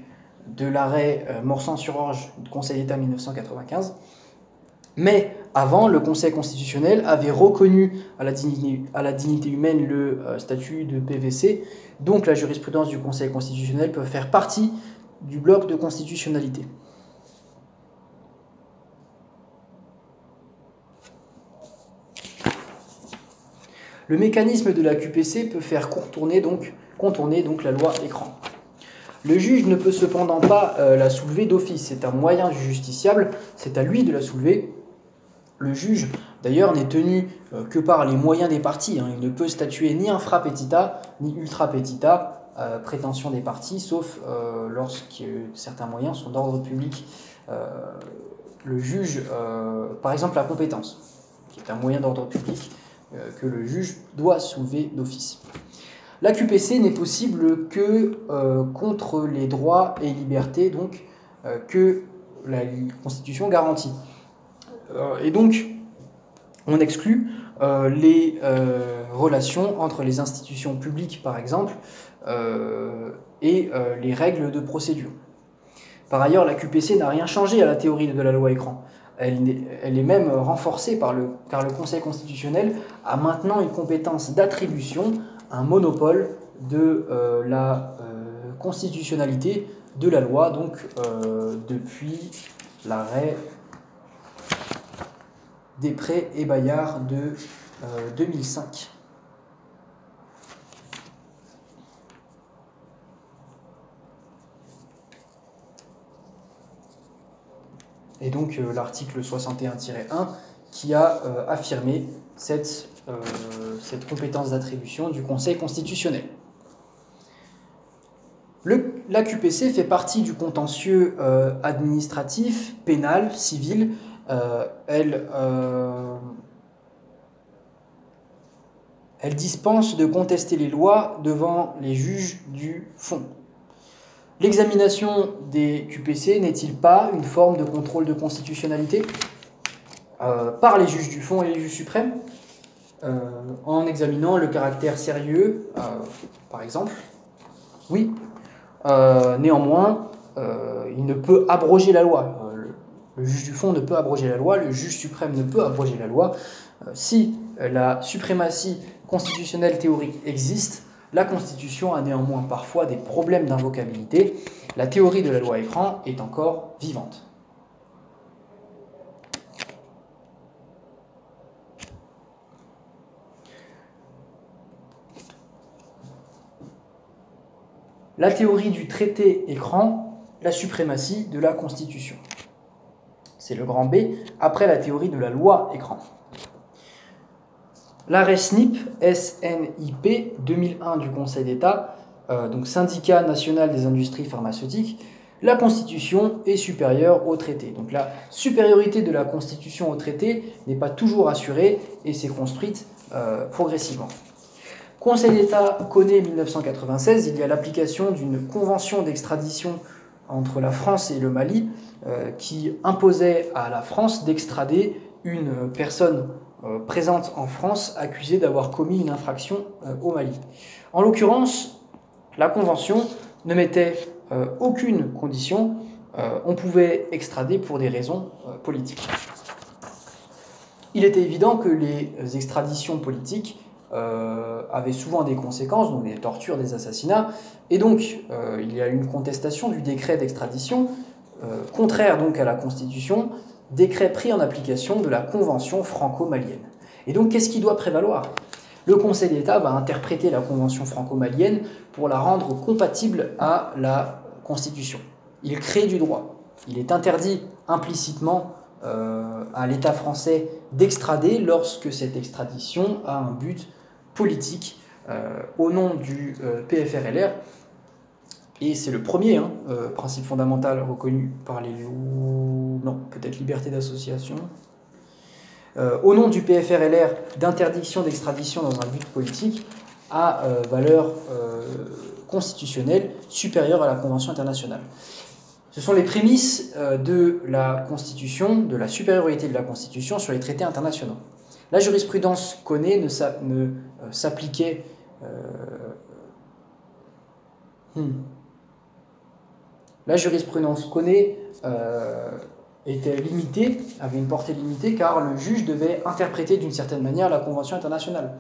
de l'arrêt euh, Morsan-sur-Orge du Conseil d'État 1995. Mais avant, le Conseil constitutionnel avait reconnu à la dignité, humaine le euh, statut de PVC, donc la jurisprudence du Conseil constitutionnel peut faire partie du bloc de constitutionnalité. Le mécanisme de la QPC peut faire contourner donc, la loi écran. Le juge ne peut cependant pas euh, la soulever d'office. C'est un moyen justiciable, c'est à lui de la soulever. Le juge, d'ailleurs, n'est tenu euh, que par les moyens des parties. Hein. Il ne peut statuer ni infra petita, ni ultra petita, euh, prétention des parties, sauf lorsque certains moyens sont d'ordre public. le juge, par exemple, la compétence, qui est un moyen d'ordre public que le juge doit soulever d'office. La QPC n'est possible que euh, contre les droits et libertés donc, euh, que la Constitution garantit. Euh, et donc, on exclut les relations entre les institutions publiques, par exemple, et les règles de procédure. Par ailleurs, la QPC n'a rien changé à la théorie de la loi écran. Elle est, même renforcée par le, car le Conseil constitutionnel a maintenant une compétence d'attribution un monopole de euh, la euh, constitutionnalité de la loi, donc euh, depuis l'arrêt des prêts et Bayard de 2005. Et donc l'article 61-1 qui a affirmé cette euh, cette compétence d'attribution du Conseil constitutionnel. la QPC fait partie du contentieux euh, administratif, pénal, civil. Euh, elle, elle dispense de contester les lois devant les juges du fond. L'examination des QPC n'est-il pas une forme de contrôle de constitutionnalité par les juges du fond et les juges suprêmes euh, en examinant le caractère sérieux, euh, par exemple? Oui. Euh, néanmoins, il ne peut abroger la loi. Le, juge du fond ne peut abroger la loi, le juge suprême ne peut abroger la loi. si la suprématie constitutionnelle théorique existe, la Constitution a néanmoins parfois des problèmes d'invocabilité. La théorie de la loi écran est encore vivante. la théorie du traité écran, la suprématie de la Constitution. C'est le grand B, après la théorie de la loi écran. L'arrêt SNIP, SNIP 2001 du Conseil d'État, euh, donc syndicat national des industries pharmaceutiques, la Constitution est supérieure au traité. Donc la supériorité de la Constitution au traité n'est pas toujours assurée et s'est construite euh, progressivement. Conseil d'État connaît 1996, il y a l'application d'une convention d'extradition entre la France et le Mali euh, qui imposait à la France d'extrader une personne présente en France accusée d'avoir commis une infraction euh, au Mali. En l'occurrence, la convention ne mettait aucune condition, on pouvait extrader pour des raisons politiques. Il était évident que les extraditions politiques euh, avait souvent des conséquences, donc des tortures, des assassinats, et donc euh, il y a une contestation du décret d'extradition, euh, contraire donc à la Constitution, décret pris en application de la Convention franco-malienne. Et donc qu'est-ce qui doit prévaloir? Le Conseil d'État va interpréter la Convention franco-malienne pour la rendre compatible à la Constitution. Il crée du droit. Il est interdit implicitement à l'État français d'extrader lorsque cette extradition a un but politique au nom du PFRLR. Et c'est le premier hein, principe fondamental reconnu par les non peut-être liberté d'association. au nom du PFRLR d'interdiction d'extradition dans un but politique à valeur constitutionnelle supérieure à la Convention internationale. Ce sont les prémices euh, de la Constitution, de la supériorité de la Constitution sur les traités internationaux. La jurisprudence connaît ne euh, s'appliquait euh, hmm. La jurisprudence connaît était limitée, avait une portée limitée, car le juge devait interpréter d'une certaine manière la Convention internationale.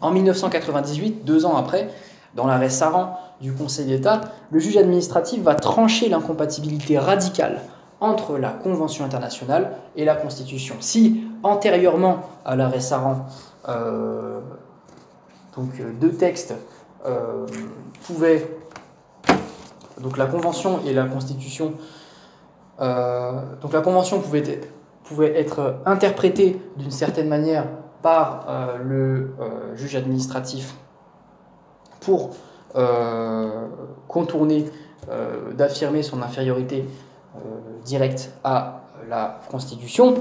En 1998, deux ans après, dans l'arrêt Saran du Conseil d'État, le juge administratif va trancher l'incompatibilité radicale entre la Convention internationale et la Constitution. Si antérieurement à l'arrêt Saran, euh, euh, deux textes euh, pouvaient, donc la Convention et la Constitution, donc la Convention pouvait, pouvait être interprétée d'une certaine manière par le juge administratif pour euh, contourner, euh, d'affirmer son infériorité euh, directe à la Constitution.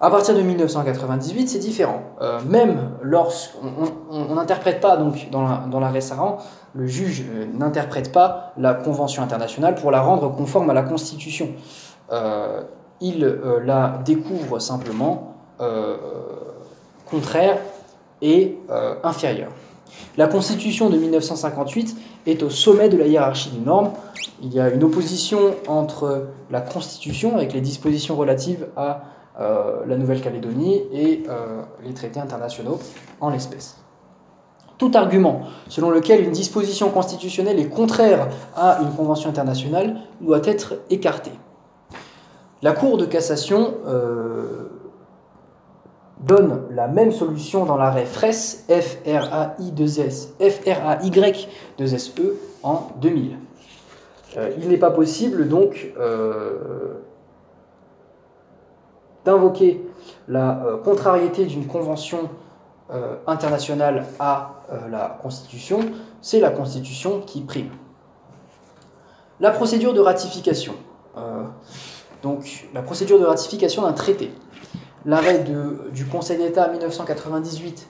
À partir de 1998, c'est différent. même lorsqu'on n'interprète pas, donc dans la, l'arrêt Saran, le juge n'interprète pas la Convention internationale pour la rendre conforme à la Constitution. il la découvre simplement contraire et inférieure. La Constitution de 1958 est au sommet de la hiérarchie des normes. Il y a une opposition entre la Constitution, avec les dispositions relatives à euh, la Nouvelle-Calédonie, et euh, les traités internationaux en l'espèce. Tout argument selon lequel une disposition constitutionnelle est contraire à une convention internationale doit être écarté. La Cour de cassation euh, donne la même solution dans l'arrêt FRAIS, F-R-A-I-2-S, F-R-A-Y-2-S-E en 2000. Euh, il n'est pas possible donc d'invoquer la euh, contrariété d'une convention internationale à la Constitution, c'est la Constitution qui prime. La procédure de ratification. donc la procédure de ratification d'un traité l'arrêt du Conseil d'État 1998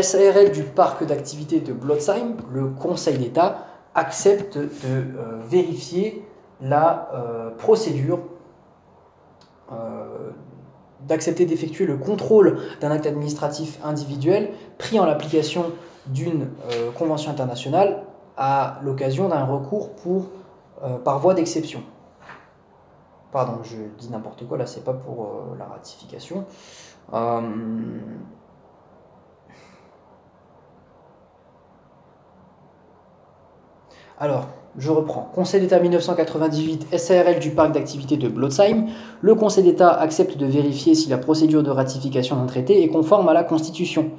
SARL du parc d'activité de Blotzheim, le Conseil d'État accepte de euh, vérifier la euh, procédure, euh, d'accepter d'effectuer le contrôle d'un acte administratif individuel pris en l'application d'une convention internationale à l'occasion d'un recours pour, par voie d'exception. Pardon, je dis n'importe quoi, là c'est pas pour euh, la ratification. Euh, alors, je reprends. Conseil d'État 1998, SARL du parc d'activité de Blotzheim. Le Conseil d'État accepte de vérifier si la procédure de ratification d'un traité est conforme à la Constitution.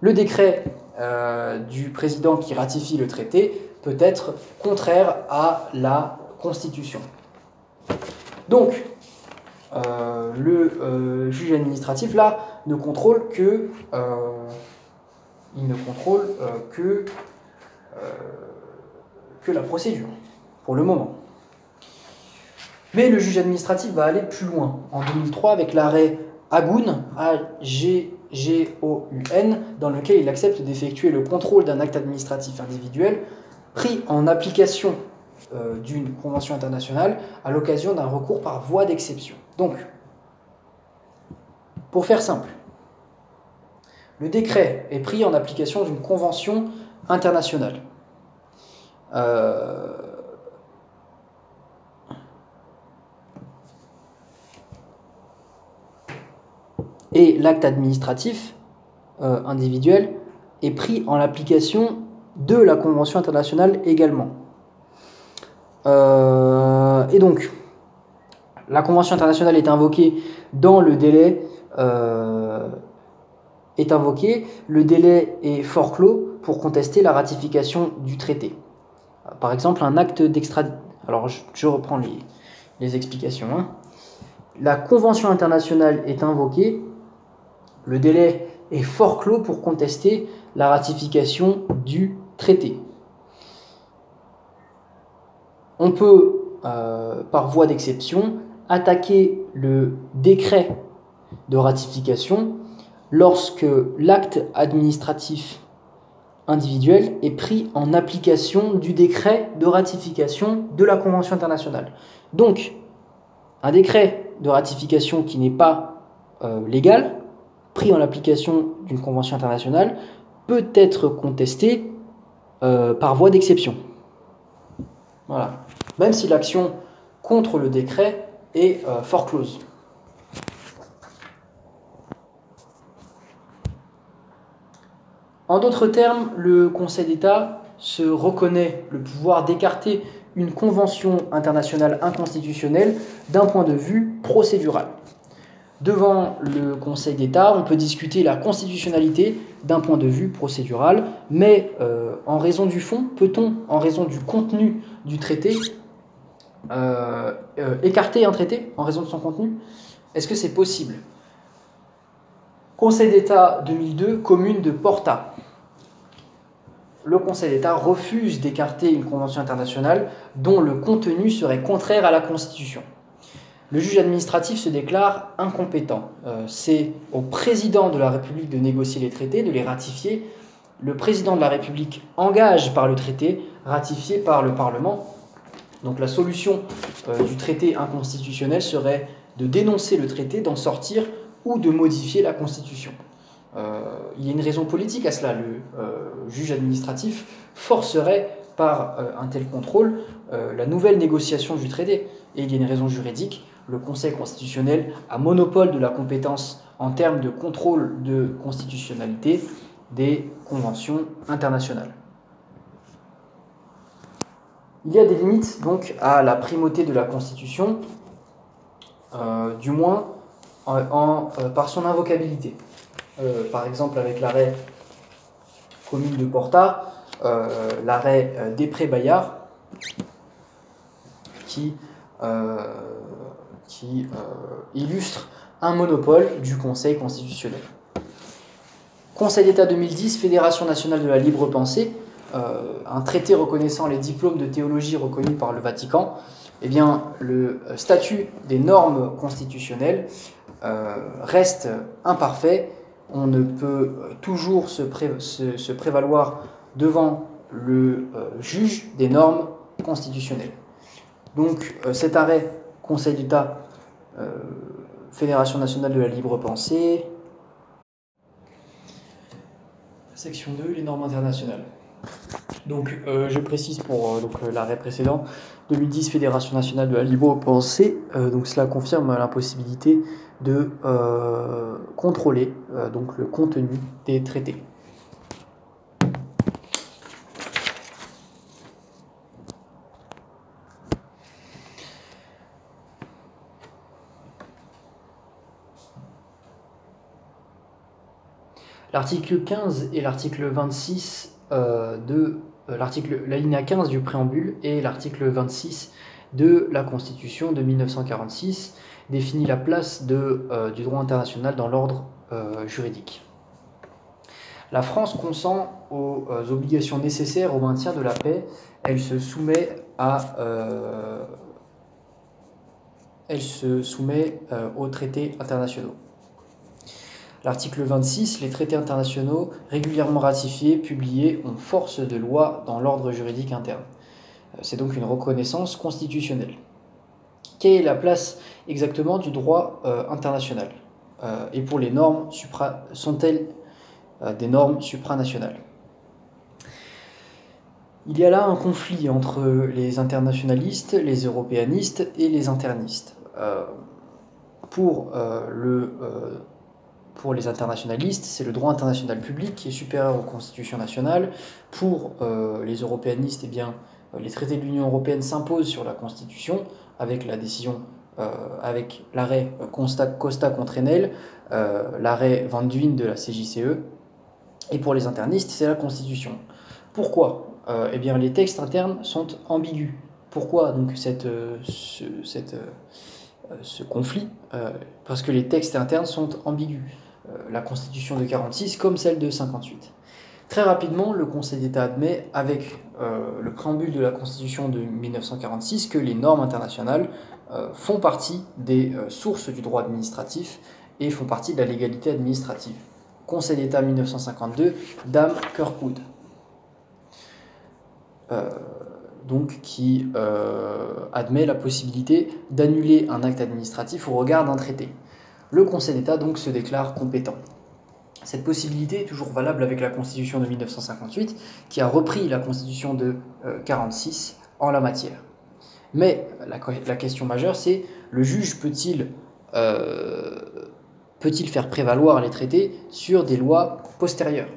Le décret euh, du président qui ratifie le traité peut être contraire à la Constitution. Donc, euh, le euh, juge administratif, là, ne contrôle que... Il ne contrôle que, la procédure, pour le moment. Mais le juge administratif va aller plus loin. En 2003, avec l'arrêt Agoun, A-G-G-O-U-N, dans lequel il accepte d'effectuer le contrôle d'un acte administratif individuel pris en application euh, d'une convention internationale à l'occasion d'un recours par voie d'exception. Donc, pour faire simple, le décret est pris en application d'une convention internationale. Euh, et l'acte administratif euh, individuel est pris en application de la Convention internationale également. Euh, et donc, la Convention internationale est invoquée dans le délai. Est invoqué, le délai est forclos pour contester la ratification du traité. Par exemple, un acte d'extradition. Alors, je, reprends les, explications. Hein. La Convention internationale est invoquée, le délai est forclos pour contester la ratification du traité. On peut, euh, par voie d'exception, attaquer le décret de ratification lorsque l'acte administratif individuel est pris en application du décret de ratification de la Convention internationale. Donc, un décret de ratification qui n'est pas euh, légal, pris en application d'une Convention internationale, peut être contesté euh, par voie d'exception. Voilà. Même si l'action contre le décret est euh, fort En d'autres termes, le Conseil d'État se reconnaît le pouvoir d'écarter une convention internationale inconstitutionnelle d'un point de vue procédural. Devant le Conseil d'État, on peut discuter la constitutionnalité d'un point de vue procédural, mais euh, en raison du fond, peut-on, en raison du contenu du traité, euh, euh, écarter un traité en raison de son contenu? Est-ce que c'est possible? Conseil d'État 2002, commune de Porta. Le Conseil d'État refuse d'écarter une convention internationale dont le contenu serait contraire à la Constitution. Le juge administratif se déclare incompétent. Euh, c'est au président de la République de négocier les traités, de les ratifier. Le président de la République engage par le traité, ratifié par le Parlement. Donc la solution euh, du traité inconstitutionnel serait de dénoncer le traité, d'en sortir ou de modifier la Constitution. Euh, il y a une raison politique à cela. Le euh, juge administratif forcerait par un tel contrôle la nouvelle négociation du traité. Et il y a une raison juridique. Le Conseil constitutionnel a monopole de la compétence en termes de contrôle de constitutionnalité des conventions internationales. Il y a des limites donc à la primauté de la Constitution, euh, du moins euh, par son invocabilité. Euh, par exemple, avec l'arrêt commune de Porta, l'arrêt Després-Bayard, qui, qui illustre un monopole du Conseil constitutionnel. Conseil d'État 2010, Fédération nationale de la libre pensée, euh, un traité reconnaissant les diplômes de théologie reconnus par le Vatican, eh bien, le statut des normes constitutionnelles euh, reste imparfait. On ne peut toujours se, prévaloir devant le euh, juge des normes constitutionnelles. Donc cet arrêt Conseil d'État, Fédération nationale de la libre pensée, section 2, les normes internationales. Donc, euh, je précise pour euh, euh, l'arrêt précédent, 2010 Fédération nationale de la libre pensée, donc cela confirme l'impossibilité de contrôler donc le contenu des traités. L'article 15 et l'article 26 euh, de euh, l'article, l'alinéa 15 du préambule et l'article 26 de la Constitution de 1946 définit la place euh, du droit international dans l'ordre juridique. La France consent aux obligations nécessaires au maintien de la paix. Elle se soumet soumet aux traités internationaux. L'article 26, les traités internationaux régulièrement ratifiés, publiés, ont force de loi dans l'ordre juridique interne. Euh, c'est donc une reconnaissance constitutionnelle. Quelle est la place exactement du droit euh, international? euh, Et pour les normes, sont-elles des normes supranationales? Il y a là un conflit entre les internationalistes, les européanistes et les internistes. pour le pour les internationalistes, c'est le droit international public qui est supérieur aux constitutions nationales. Pour euh, les européanistes, eh bien, euh, les traités de l'Union européenne s'imposent sur la Constitution avec la décision, euh, avec l'arrêt Costa, contre Enel, l'arrêt Van de la CJCE. Et pour les internistes, c'est la Constitution. Pourquoi? Eh bien, les textes internes sont ambigus. Pourquoi donc cette, ce, conflit? Parce que les textes internes sont ambigus. Euh, la Constitution de 46 comme celle de 58. Très rapidement, le Conseil d'État admet, avec euh, le préambule de la Constitution de 1946, que les normes internationales euh, font partie des euh, sources du droit administratif et font partie de la légalité administrative. Conseil d'État 1952, Dame Kirkwood. donc qui admet la possibilité d'annuler un acte administratif au regard d'un traité. Le Conseil d'État donc se déclare compétent. Cette possibilité est toujours valable avec la Constitution de 1958, qui a repris la Constitution de 1946 euh, en la matière. Mais la, question majeure, c'est le juge peut-il euh, peut-il faire prévaloir les traités sur des lois postérieures?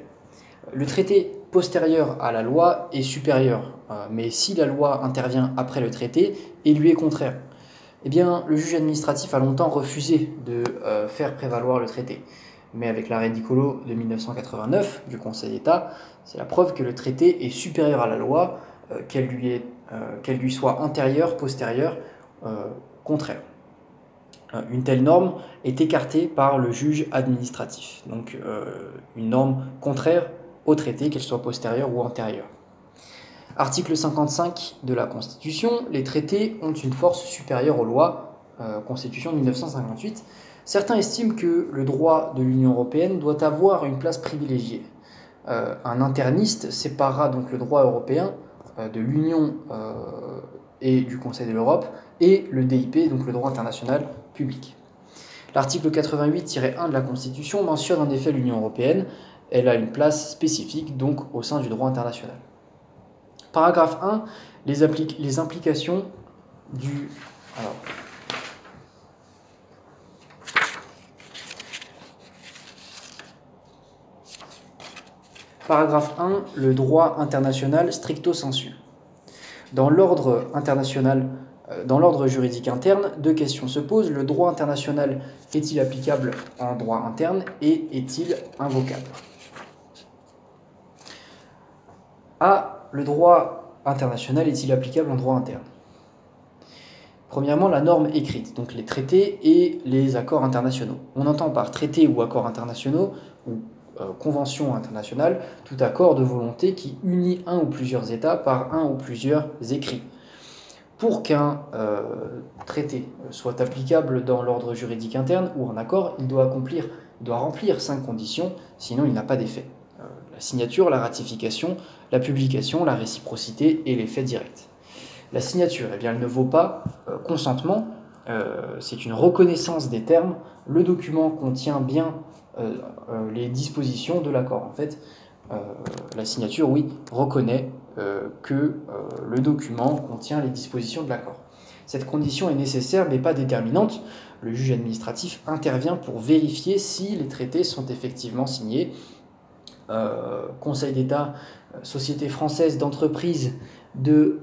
Le traité postérieur à la loi est supérieur, euh, mais si la loi intervient après le traité et lui est contraire, eh bien, le juge administratif a longtemps refusé de faire prévaloir le traité. Mais avec l'arrêt Nicolo de 1989 du Conseil d'État, c'est la preuve que le traité est supérieur à la loi, euh, qu'elle lui, euh, lui, soit antérieure, postérieure, euh, contraire. Une telle norme est écartée par le juge administratif, donc une norme contraire au traité, qu'elle soit postérieure ou antérieure. Article 55 de la Constitution, les traités ont une force supérieure aux lois, Constitution de 1958, Certains estiment que le droit de l'Union européenne doit avoir une place privilégiée. Euh, un interniste séparera donc le droit européen euh, de l'Union euh, et du Conseil de l'Europe et le DIP, donc le droit international public. L'article 88-1 de la Constitution mentionne en effet l'Union européenne. Elle a une place spécifique donc au sein du droit international. Paragraphe 1, les, implications du... Paragraphe 1. Le droit international stricto sensu. Dans l'ordre international, euh, dans l'ordre juridique interne, deux questions se posent. Le droit international est-il applicable en droit interne et est-il invocable? A. Le droit international est-il applicable en droit interne? Premièrement, la norme écrite, donc les traités et les accords internationaux. On entend par traités ou accords internationaux, ou convention internationale, tout accord de volonté qui unit un ou plusieurs États par un ou plusieurs écrits. Pour qu'un euh, traité soit applicable dans l'ordre juridique interne ou un accord, il doit accomplir, doit remplir cinq conditions, sinon il n'a pas d'effet. Euh, la signature, la ratification, la publication, la réciprocité et l'effet direct. La signature, eh bien, elle ne vaut pas consentement, c'est une reconnaissance des termes. Le document contient bien euh, euh, les dispositions de l'accord. En fait, euh, la signature, oui, reconnaît que le document contient les dispositions de l'accord. Cette condition est nécessaire mais pas déterminante. Le juge administratif intervient pour vérifier si les traités sont effectivement signés. Conseil d'État, Société française d'entreprise de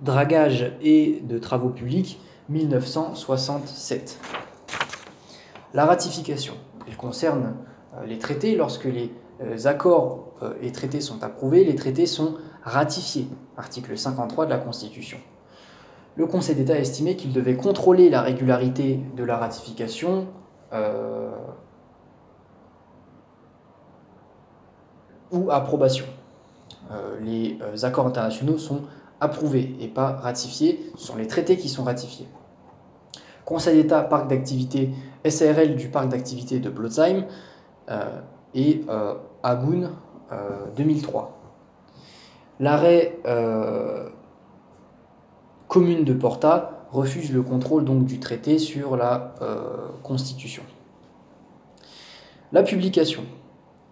dragage et de travaux publics, 1967. La ratification, elle concerne euh, les traités. Lorsque les euh, accords euh, et traités sont approuvés, les traités sont ratifiés. Article 53 de la Constitution. Le Conseil d'État a estimé qu'il devait contrôler la régularité de la ratification ou approbation. les accords internationaux sont approuvés et pas ratifiés, ce sont les traités qui sont ratifiés. Conseil d'État, parc d'activité, SARL du parc d'activité de Blotzheim euh, et euh, Agoun 2003. Euh, L'arrêt commune de Porta refuse le contrôle donc du traité sur la Constitution. La publication.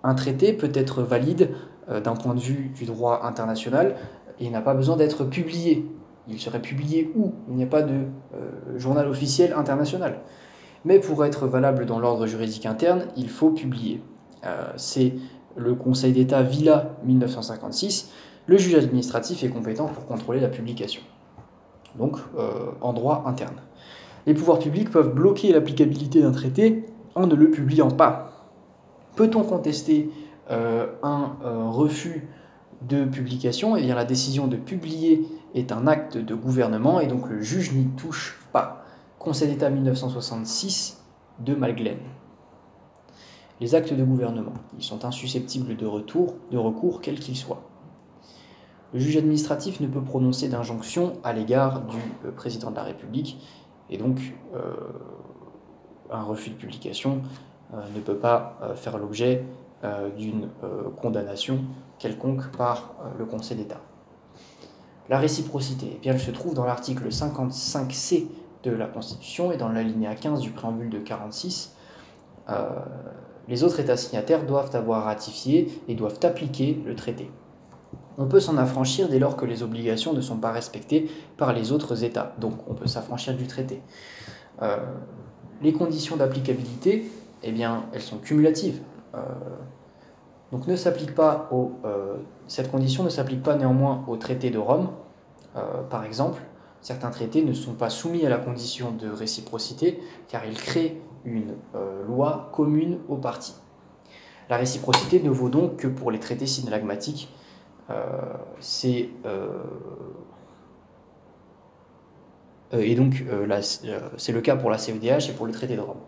Un traité peut être valide d'un point de vue du droit international et n'a pas besoin d'être publié il serait publié où? Il n'y a pas de euh, journal officiel international. Mais pour être valable dans l'ordre juridique interne, il faut publier. Euh, c'est le Conseil d'État Villa 1956. Le juge administratif est compétent pour contrôler la publication. Donc, euh, en droit interne. Les pouvoirs publics peuvent bloquer l'applicabilité d'un traité en ne le publiant pas. Peut-on contester un refus de publication, et eh bien la décision de publier est un acte de gouvernement et donc le juge n'y touche pas. Conseil d'État 1966 de Malglen. les actes de gouvernement. Ils sont insusceptibles de retour, de recours, quel qu'il soit. Le juge administratif ne peut prononcer d'injonction à l'égard du euh, président de la République, et donc euh, un refus de publication euh, ne peut pas faire l'objet d'une condamnation quelconque par le Conseil d'État. La réciprocité, eh bien, elle se trouve dans l'article 55C de la Constitution et dans l'alinéa 15 du préambule de 46. les autres États signataires doivent avoir ratifié et doivent appliquer le traité on peut s'en affranchir dès lors que les obligations ne sont pas respectées par les autres États. Donc on peut s'affranchir du traité. Euh, les conditions d'applicabilité, eh bien, elles sont cumulatives. Euh, donc euh, cette condition ne s'applique pas néanmoins au traité de Rome. par exemple, certains traités ne sont pas soumis à la condition de réciprocité car ils créent une loi commune aux parties. La réciprocité ne vaut donc que pour les traités synalagmatiques euh, euh, euh, et donc c'est le cas pour la CEDH et pour le traité de Rome.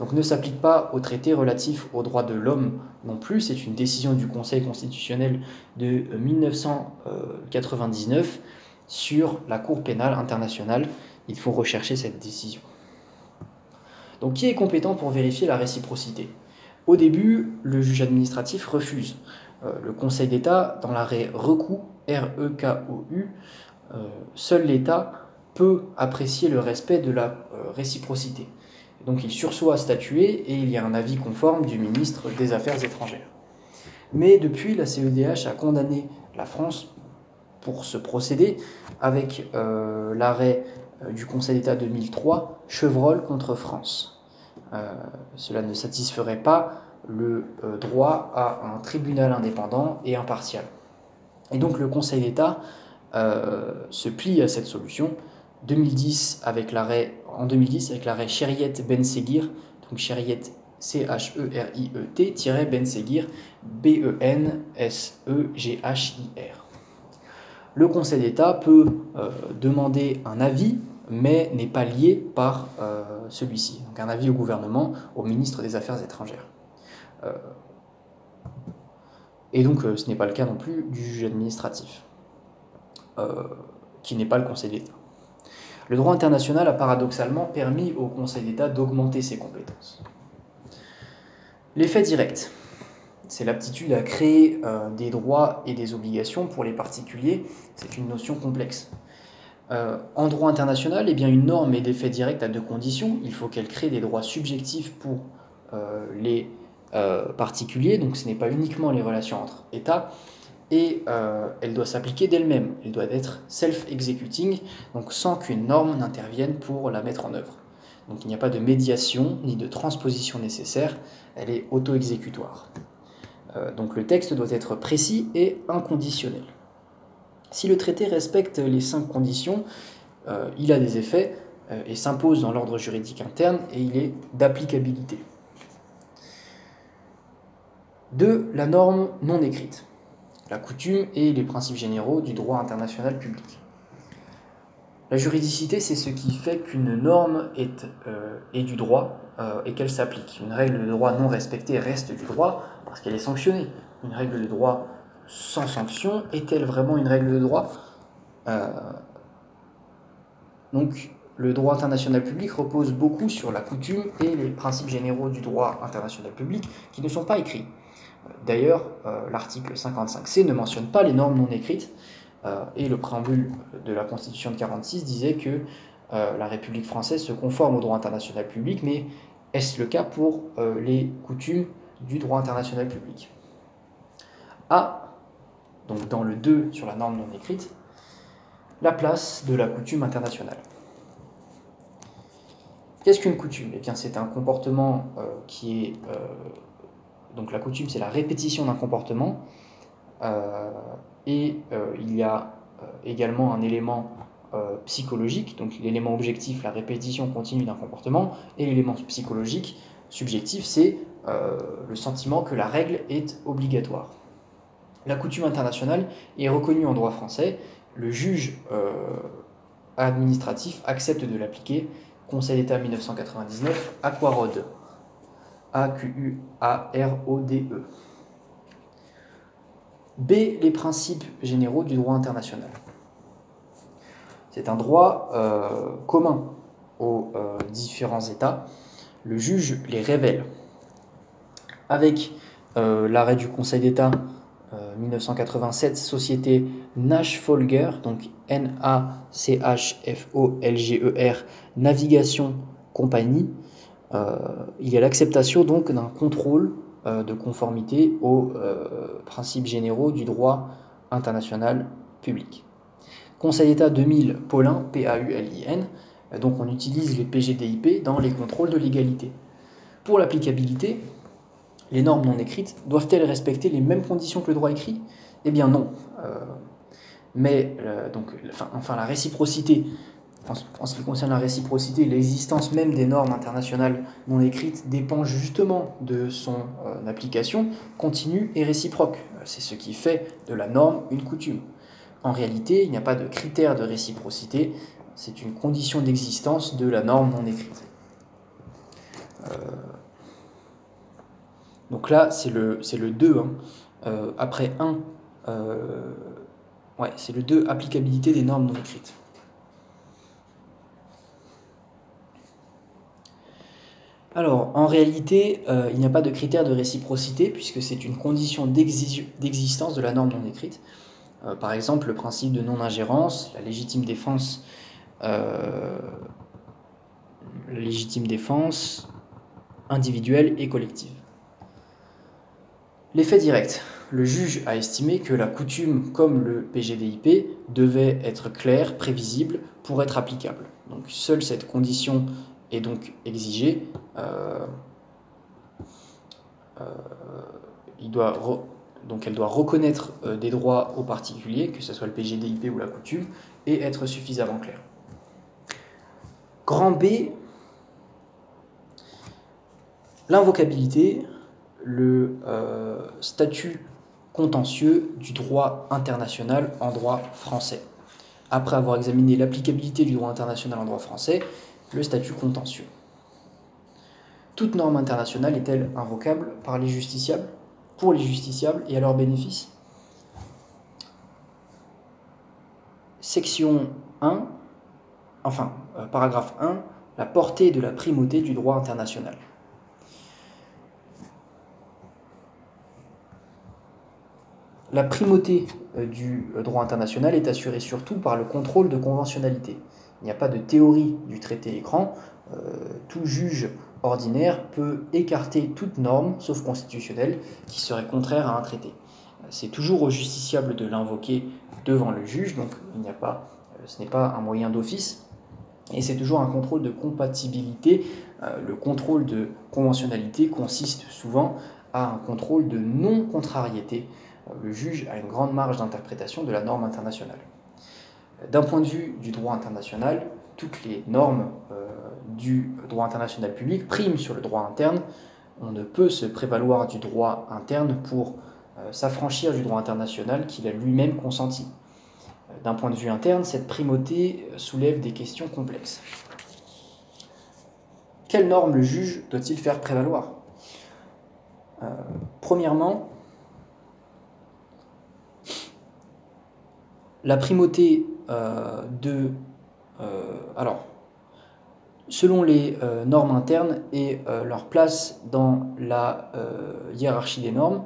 Donc ne s'applique pas au traité relatif aux droits de l'homme non plus. C'est une décision du Conseil constitutionnel de 1999 sur la Cour pénale internationale. Il faut rechercher cette décision. Donc qui est compétent pour vérifier la réciprocité? Au début, le juge administratif refuse. Euh, le Conseil d'État, dans l'arrêt RECOU, R-E-K-O-U, euh, seul l'État peut apprécier le respect de la euh, réciprocité. Donc il sursoit à statuer et il y a un avis conforme du ministre des Affaires étrangères. Mais depuis, la CEDH a condamné la France pour ce procédé avec l'arrêt du Conseil d'État 2003, Chevreul contre France. cela ne satisferait pas le euh, droit à un tribunal indépendant et impartial. Et donc le Conseil d'État euh, se plie à cette solution 2010 avec l'arrêt, en 2010 avec l'arrêt Chériet Ben Seguir, donc Chériet C-H-E-R-I-E-T, Ben Seguir, B-E-N-S-E-G-H-I-R. Le Conseil d'État peut euh, demander un avis, mais n'est pas lié par celui-ci. Donc un avis au gouvernement, au ministre des Affaires étrangères. Euh, et donc, euh, ce n'est pas le cas non plus du juge administratif, euh, qui n'est pas le Conseil d'État. Le droit international a paradoxalement permis au Conseil d'État d'augmenter ses compétences. L'effet direct, c'est l'aptitude à créer des droits et des obligations pour les particuliers. C'est une notion complexe. en droit international, eh bien, une norme est d'effet direct à deux conditions. Il faut qu'elle crée des droits subjectifs pour les euh, particulier, donc ce n'est pas uniquement les relations entre États, et euh, elle doit s'appliquer d'elle-même, elle doit être self-executing, donc sans qu'une norme n'intervienne pour la mettre en œuvre. Donc il n'y a pas de médiation ni de transposition nécessaire, elle est auto-exécutoire. Euh, donc le texte doit être précis et inconditionnel. Si le traité respecte les cinq conditions, il a des effets et s'impose dans l'ordre juridique interne et il est d'applicabilité. De la norme non écrite, la coutume et les principes généraux du droit international public. La juridicité, c'est ce qui fait qu'une norme est, euh, du droit euh, et qu'elle s'applique. Une règle de droit non respectée reste du droit parce qu'elle est sanctionnée. Une règle de droit sans sanction est-elle vraiment une règle de droit? Euh, Donc, le droit international public repose beaucoup sur la coutume et les principes généraux du droit international public qui ne sont pas écrits. D'ailleurs, euh, l'article 55C ne mentionne pas les normes non écrites, euh, et le préambule de la Constitution de 1946 disait que euh, la République française se conforme au droit international public, mais est-ce le cas pour les coutumes du droit international public? A, donc dans le 2 sur la norme non écrite, la place de la coutume internationale. Qu'est-ce qu'une coutume? Eh bien, c'est un comportement qui est donc la coutume, c'est la répétition d'un comportement. Euh, et euh, il y a euh, également un élément psychologique, donc l'élément objectif, la répétition continue d'un comportement, et l'élément psychologique, subjectif, c'est le sentiment que la règle est obligatoire. La coutume internationale est reconnue en droit français, le juge administratif accepte de l'appliquer, Conseil d'État 1999, Aquarod A-Q-U-A-R-O-D-E. B. Les principes généraux du droit international. C'est un droit euh, commun aux euh, différents États. Le juge les révèle. Avec euh, l'arrêt du Conseil d'État 1987, société Nash-Folger, donc N-A-C-H-F-O-L-G-E-R, Navigation Compagnie, il y a l'acceptation donc d'un contrôle de conformité aux principes généraux du droit international public. Conseil d'État 2000, Paulin, P-A-U-L-I-N. Donc on utilise les PGDIP dans les contrôles de légalité. Pour l'applicabilité, les normes non écrites doivent-elles respecter les mêmes conditions que le droit écrit? Eh bien non. Euh, mais euh, donc, enfin, la réciprocité, en, ce qui concerne la réciprocité, l'existence même des normes internationales non écrites dépend justement de son euh, application continue et réciproque. C'est ce qui fait de la norme une coutume. En réalité, il n'y a pas de critère de réciprocité, c'est une condition d'existence de la norme non écrite. Euh, donc là, c'est le, le 2. Hein. Euh, après 1, euh, ouais, c'est le 2, applicabilité des normes non écrites. Alors, en réalité, il n'y a pas de critère de réciprocité puisque c'est une condition d'existence de la norme non écrite. Euh, par exemple, le principe de non-ingérence, la euh, légitime défense individuelle et collective. L'effet direct. Le juge a estimé que la coutume, comme le PGDIP, devait être claire, prévisible pour être applicable. Donc seule cette condition est donc exigée. Euh, doit donc elle doit reconnaître euh, des droits aux particuliers, que ce soit le PGDIP ou la coutume, et être suffisamment claire. Grand B, l'invocabilité, le euh, statut contentieux du droit international en droit français. Après avoir examiné l'applicabilité du droit international en droit français, le statut contentieux. Toute norme internationale est-elle invocable par les justiciables pour les justiciables et à leur bénéfice? Section 1, enfin, euh, paragraphe 1, la portée de la primauté du droit international. La primauté euh, du euh, droit international est assurée surtout par le contrôle de conventionnalité. Il n'y a pas de théorie du traité écran. tout juge ordinaire peut écarter toute norme, sauf constitutionnelle, qui serait contraire à un traité. C'est toujours au justiciable de l'invoquer devant le juge, donc il n'y a pas, euh, ce n'est pas un moyen d'office, et c'est toujours un contrôle de compatibilité. Euh, le contrôle de conventionnalité consiste souvent à un contrôle de non-contrariété. Euh, le juge a une grande marge d'interprétation de la norme internationale. D'un point de vue du droit international, toutes les normes du droit international public prime sur le droit interne. On ne peut se prévaloir du droit interne pour euh, s'affranchir du droit international qu'il a lui-même consenti. Euh, d'un point de vue interne, cette primauté euh, soulève des questions complexes. Quelles normes le juge doit-il faire prévaloir? Premièrement, la primauté de... alors, selon les euh, normes internes et euh, leur place dans la euh, hiérarchie des normes.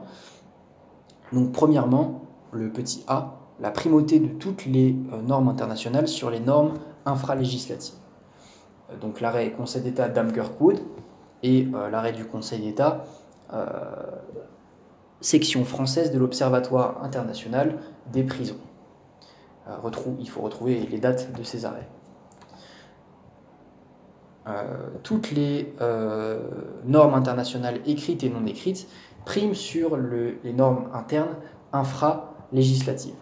Donc premièrement, le petit a, la primauté de toutes les normes internationales sur les normes infralégislatives. Donc l'arrêt Conseil d'État d'Amgerwood et l'arrêt du Conseil d'État section française de l'Observatoire international des prisons. il faut retrouver les dates de ces arrêts. Euh, toutes les euh, normes internationales écrites et non écrites priment sur les normes internes infra-législatives.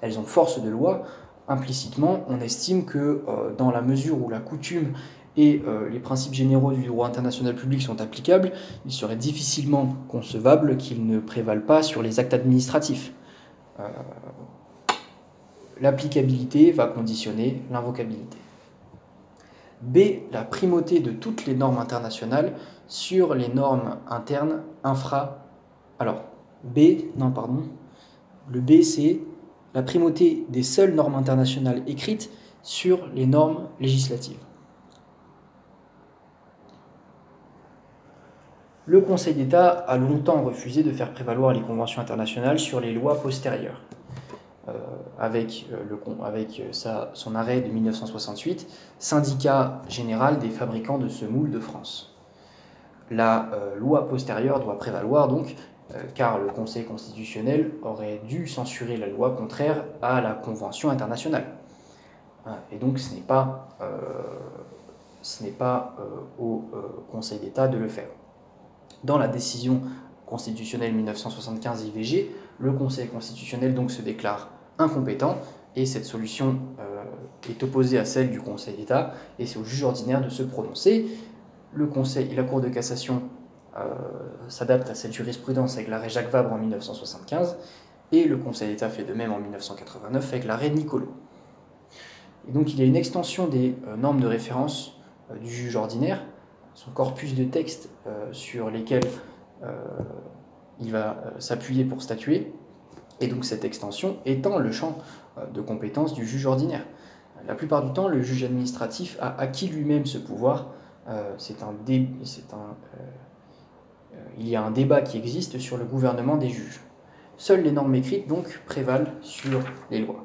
Elles ont force de loi. Implicitement, on estime que euh, dans la mesure où la coutume et les principes généraux du droit international public sont applicables, il serait difficilement concevable qu'ils ne prévalent pas sur les actes administratifs. L'applicabilité va conditionner l'invocabilité. B. La primauté de toutes les normes internationales sur les normes internes infra. Alors, B, non, pardon. Le B, c'est la primauté des seules normes internationales écrites sur les normes législatives. Le Conseil d'État a longtemps refusé de faire prévaloir les conventions internationales sur les lois postérieures. Euh, avec, euh, le, avec euh, son arrêt de 1968, syndicat général des fabricants de semoule de France. La loi postérieure doit prévaloir donc, car le Conseil constitutionnel aurait dû censurer la loi contraire à la Convention internationale. Et donc ce n'est pas, ce n'est pas au Conseil d'État de le faire. Dans la décision constitutionnelle 1975 IVG, le Conseil constitutionnel donc se déclare incompétent et cette solution euh, est opposée à celle du Conseil d'État et c'est au juge ordinaire de se prononcer. Le Conseil et la Cour de cassation euh, s'adaptent à cette jurisprudence avec l'arrêt Jacques Vabre en 1975 et le Conseil d'État fait de même en 1989 avec l'arrêt Nicolo. Et donc il y a une extension des euh, normes de référence du juge ordinaire, son corpus de textes sur lesquels il va s'appuyer pour statuer, et donc cette extension étend le champ euh, de compétences du juge ordinaire. La plupart du temps, le juge administratif a acquis lui-même ce pouvoir. Euh, c'est un, euh, il y a un débat qui existe sur le gouvernement des juges. Seules les normes écrites, donc, prévalent sur les lois.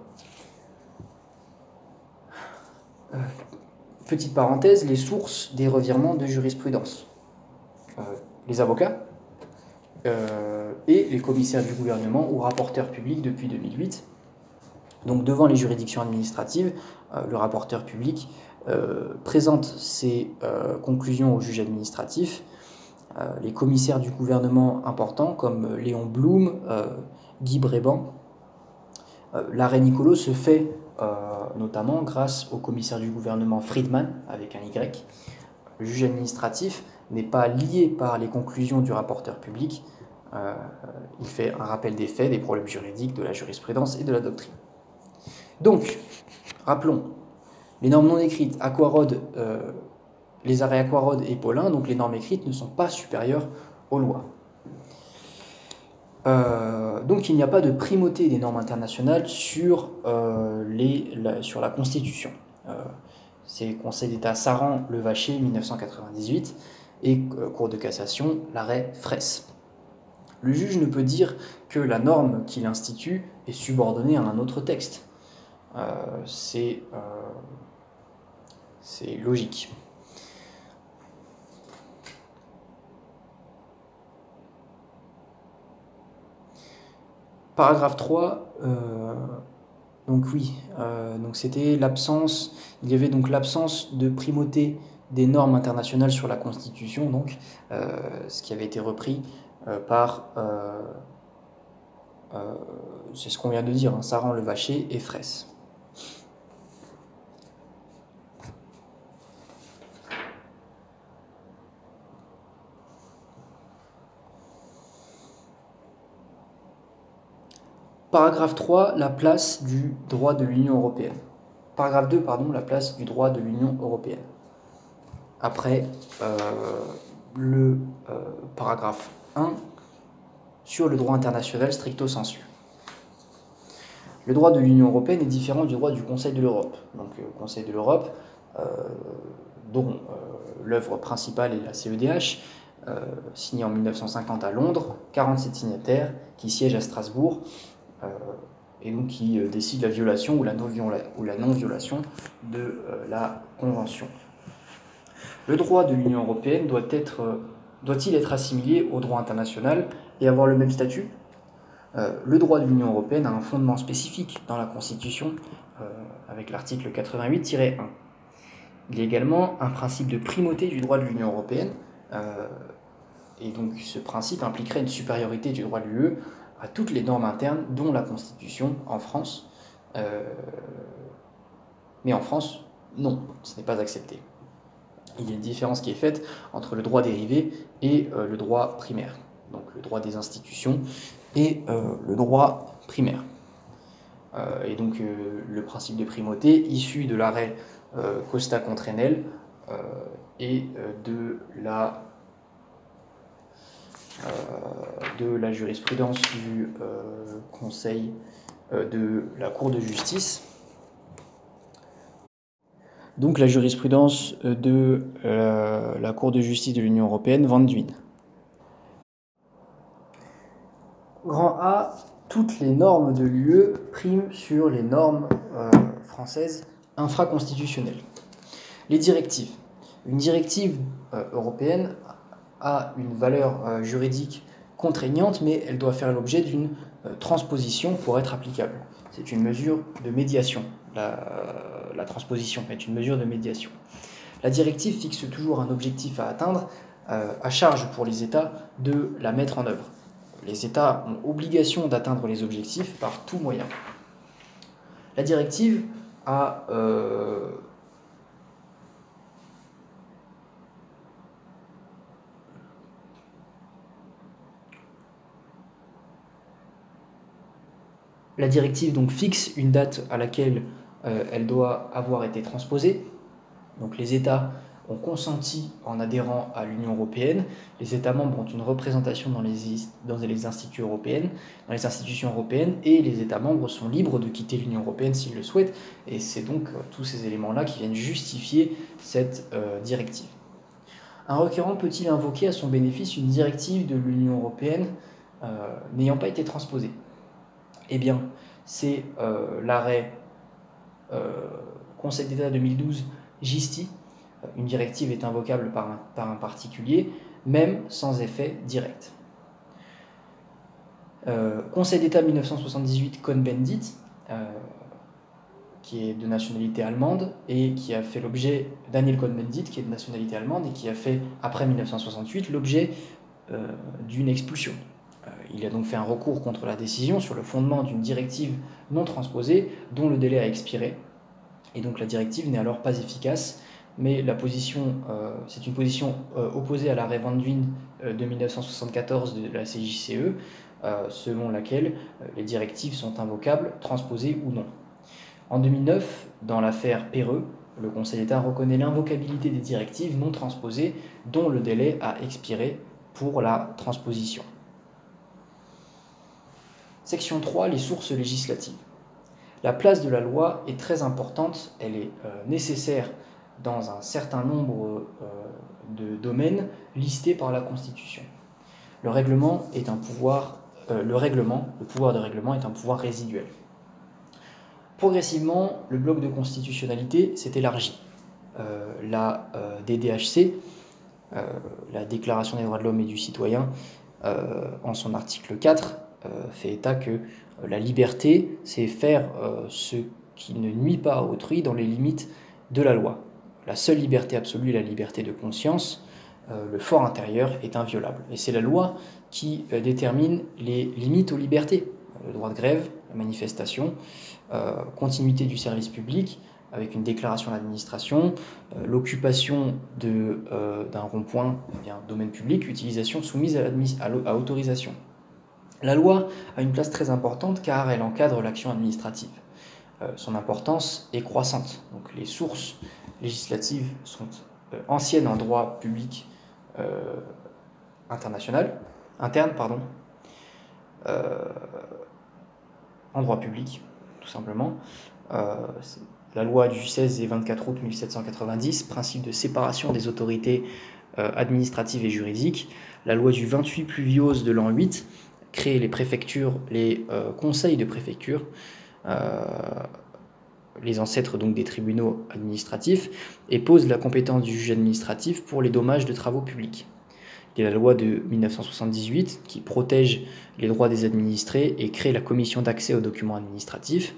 petite parenthèse, les sources des revirements de jurisprudence. les avocats, euh, et les commissaires du gouvernement ou rapporteurs publics depuis 2008. Donc devant les juridictions administratives, euh, le rapporteur public euh, présente ses conclusions au juge administratif. les commissaires du gouvernement importants comme Léon Blum, Guy Bréban. L'arrêt Nicolo se fait notamment grâce au commissaire du gouvernement Friedman, avec un Y. Le juge administratif n'est pas lié par les conclusions du rapporteur public, euh, il fait un rappel des faits, des problèmes juridiques, de la jurisprudence et de la doctrine. Donc, rappelons, les normes non écrites, Aquarode, euh, les arrêts Aquarode et Paulin, donc les normes écrites, ne sont pas supérieures aux lois. Euh, donc il n'y a pas de primauté des normes internationales sur, la, Constitution. C'est Conseil d'État Saran, Le Vacher, 1998, et Cour de cassation, l'arrêt Fraisse. Le juge ne peut dire que la norme qu'il institue est subordonnée à un autre texte. Euh, c'est euh, logique. Paragraphe 3, euh, donc oui, c'était l'absence, il y avait donc l'absence de primauté des normes internationales sur la Constitution, donc ce qui avait été repris euh, par, euh, euh, c'est ce qu'on vient de dire, hein, Saran le Vacher et Fraisse. Paragraphe 3, la place du droit de l'Union européenne. Paragraphe 2, pardon, la place du droit de l'Union européenne. Après le paragraphe sur le droit international stricto sensu. Le droit de l'Union européenne est différent du droit du Conseil de l'Europe. Donc, le euh, Conseil de l'Europe, euh, dont euh, l'œuvre principale est la CEDH, signée en 1950 à Londres, 47 signataires qui siègent à Strasbourg et donc qui décident la violation ou la non-violation de la Convention. Le droit de l'Union européenne être doit-il être assimilé au droit international et avoir le même statut? Euh, Le droit de l'Union européenne a un fondement spécifique dans la Constitution euh, avec l'article 88-1. Il y a également un principe de primauté du droit de l'Union européenne euh, et donc ce principe impliquerait une supériorité du droit de l'UE à toutes les normes internes, dont la Constitution en France. mais en France, non, ce n'est pas accepté il y a une différence qui est faite entre le droit dérivé et euh, le droit primaire. Donc le droit des institutions et euh, le droit primaire. Euh, et donc le principe de primauté, issu de l'arrêt Costa contre Enel, et de la de la jurisprudence du Conseil de la Cour de justice. Donc la jurisprudence de la Cour de justice de l'Union européenne, Van. Grand A, toutes les normes de l'UE priment sur les normes euh, françaises infraconstitutionnelles. Les directives. Une directive euh, européenne a une valeur euh, juridique contraignante, mais elle doit faire l'objet d'une transposition pour être applicable. C'est une mesure de médiation. Transposition est une mesure de médiation. La directive fixe toujours un objectif à atteindre, à charge pour les États de la mettre en œuvre les États ont obligation d'atteindre les objectifs par tout moyen. La directive a euh, La directive donc fixe une date à laquelle euh, elle doit avoir été transposée. Donc les États ont consenti en adhérant à l'Union européenne. Les États membres ont une représentation dans les, instituts européennes, dans les institutions européennes, et les États membres sont libres de quitter l'Union européenne s'ils le souhaitent. Et c'est donc euh, tous ces éléments-là qui viennent justifier cette euh, directive. Un requérant peut-il invoquer à son bénéfice une directive de l'Union européenne n'ayant pas été transposée? Eh bien, c'est l'arrêt Conseil d'État 2012 GISTI une directive est invocable par un, par un particulier, même sans effet direct. Euh, Conseil d'État 1978 Cohn-Bendit, euh, qui est de nationalité allemande et qui a fait l'objet, Daniel Cohn-Bendit, qui est de nationalité allemande et qui a fait, après 1968, l'objet euh, d'une expulsion. Il a donc fait un recours contre la décision sur le fondement d'une directive non transposée dont le délai a expiré. Et donc la directive n'est alors pas efficace mais la position, euh, c'est une position euh, opposée à l'arrêt Van euh, de 1974 de la CJCE, selon laquelle les directives sont invocables, transposées ou non. En 2009, dans l'affaire Perreux, le Conseil d'État reconnaît l'invocabilité des directives non transposées dont le délai a expiré pour la transposition. Section 3, les sources législatives. La place de la loi est très importante, elle est nécessaire dans un certain nombre euh, de domaines listés par la Constitution. Le pouvoir, euh, le pouvoir de règlement est un pouvoir résiduel. Progressivement, le bloc de constitutionnalité s'est élargi. Euh, la DDHC, la Déclaration des droits de l'homme et du citoyen, en son article 4, fait état que la liberté, c'est faire ce qui ne nuit pas à autrui dans les limites de la loi la seule liberté absolue est la liberté de conscience, euh, le fort intérieur est inviolable. Et c'est la loi qui euh, détermine les limites aux libertés. Le droit de grève, la manifestation, euh, continuité du service public, avec une déclaration d'administration, l'occupation d'un rond-point, eh domaine public, utilisation soumise à, à autorisation. La loi a une place très importante car elle encadre l'action administrative. son importance est croissante. Donc les sources législatives sont euh, anciennes en droit public euh, international, interne, pardon, euh, en droit public, tout simplement. la loi du 16 et 24 août 1790, principe de séparation des autorités administratives et juridiques. La loi du 28 pluviose de l'an 8 crée les préfectures, les conseils de préfecture les ancêtres donc des tribunaux administratifs, et pose la compétence du juge administratif pour les dommages de travaux publics. Il y a la loi de 1978 qui protège les droits des administrés et crée la commission d'accès aux documents administratifs.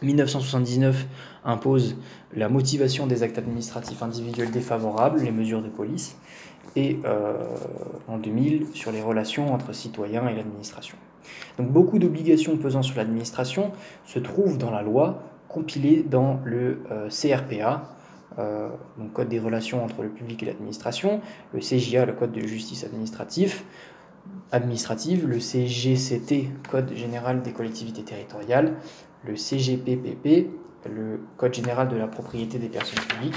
1979 impose la motivation des actes administratifs individuels défavorables, les mesures de police, et euh, en 2000 sur les relations entre citoyens et l'administration. Donc beaucoup d'obligations pesant sur l'administration se trouvent dans la loi compilé dans le euh, CRPA, euh, donc Code des relations entre le public et l'administration, le CJA, le Code de justice administrative, administrative, le CGCT, Code général des collectivités territoriales, le CGPPP, le Code général de la propriété des personnes publiques,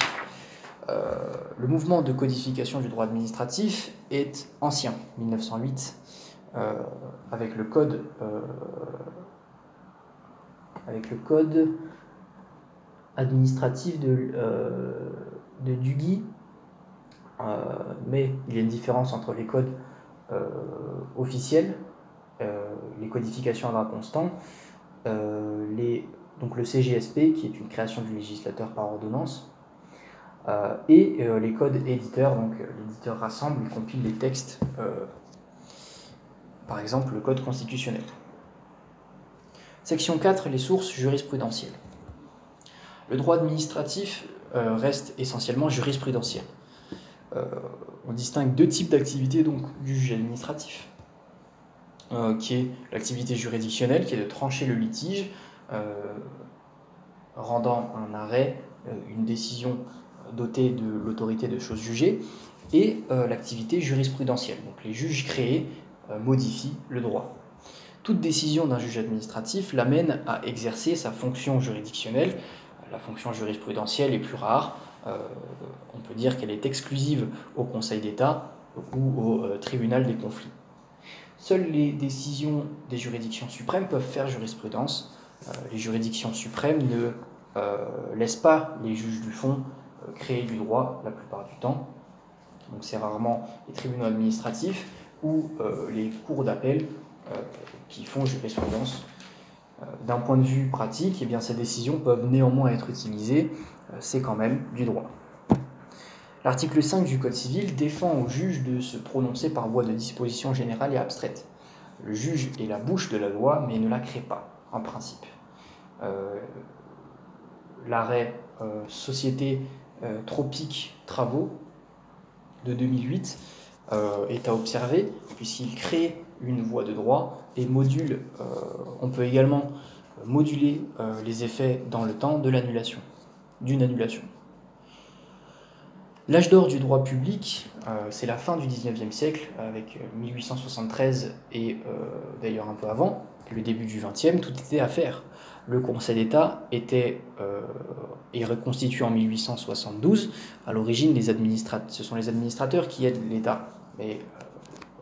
le mouvement de codification du droit administratif est ancien, 1908, avec le code, avec le code administratif de, de Dugui, mais il y a une différence entre les codes officiels, les codifications à droit constant, donc le CGSP, qui est une création du législateur par ordonnance, euh, et euh, les codes éditeurs, donc euh, l'éditeur rassemble et compile les textes, par exemple le code constitutionnel. Section 4, les sources jurisprudentielles. Le droit administratif reste essentiellement jurisprudentiel. on distingue deux types d'activités donc du juge administratif, qui est l'activité juridictionnelle, qui est de trancher le litige, euh, rendant un arrêt, euh, une décision dotée de l'autorité de choses jugées, et euh, l'activité jurisprudentielle. Donc les juges créés modifient le droit. Toute décision d'un juge administratif l'amène à exercer sa fonction juridictionnelle. La fonction jurisprudentielle est plus rare. on peut dire qu'elle est exclusive au Conseil d'État ou au tribunal des conflits. Seules les décisions des juridictions suprêmes peuvent faire jurisprudence. Euh, les juridictions suprêmes ne euh, laissent pas les juges du fond euh, créer du droit la plupart du temps. Donc c'est rarement les tribunaux administratifs ou les cours d'appel qui font jurisprudence. D'un point de vue pratique, eh bien, ces décisions peuvent néanmoins être utilisées, c'est quand même du droit. L'article 5 du Code civil défend au juge de se prononcer par voie de disposition générale et abstraite. Le juge est la bouche de la loi, mais ne la crée pas, en principe. Euh, l'arrêt euh, Société euh, Tropique Travaux de 2008 est à observer, puisqu'il crée une voie de droit et module, on peut également moduler les effets dans le temps de l'annulation, d'une annulation. L'âge d'or du droit public, c'est la fin du 19e siècle, avec 1873 et d'ailleurs un peu avant, le début du 20e, tout était à faire le Conseil d'État était euh, est reconstitué en 1872. À l'origine, ce sont les administrateurs qui aident l'État. Mais euh,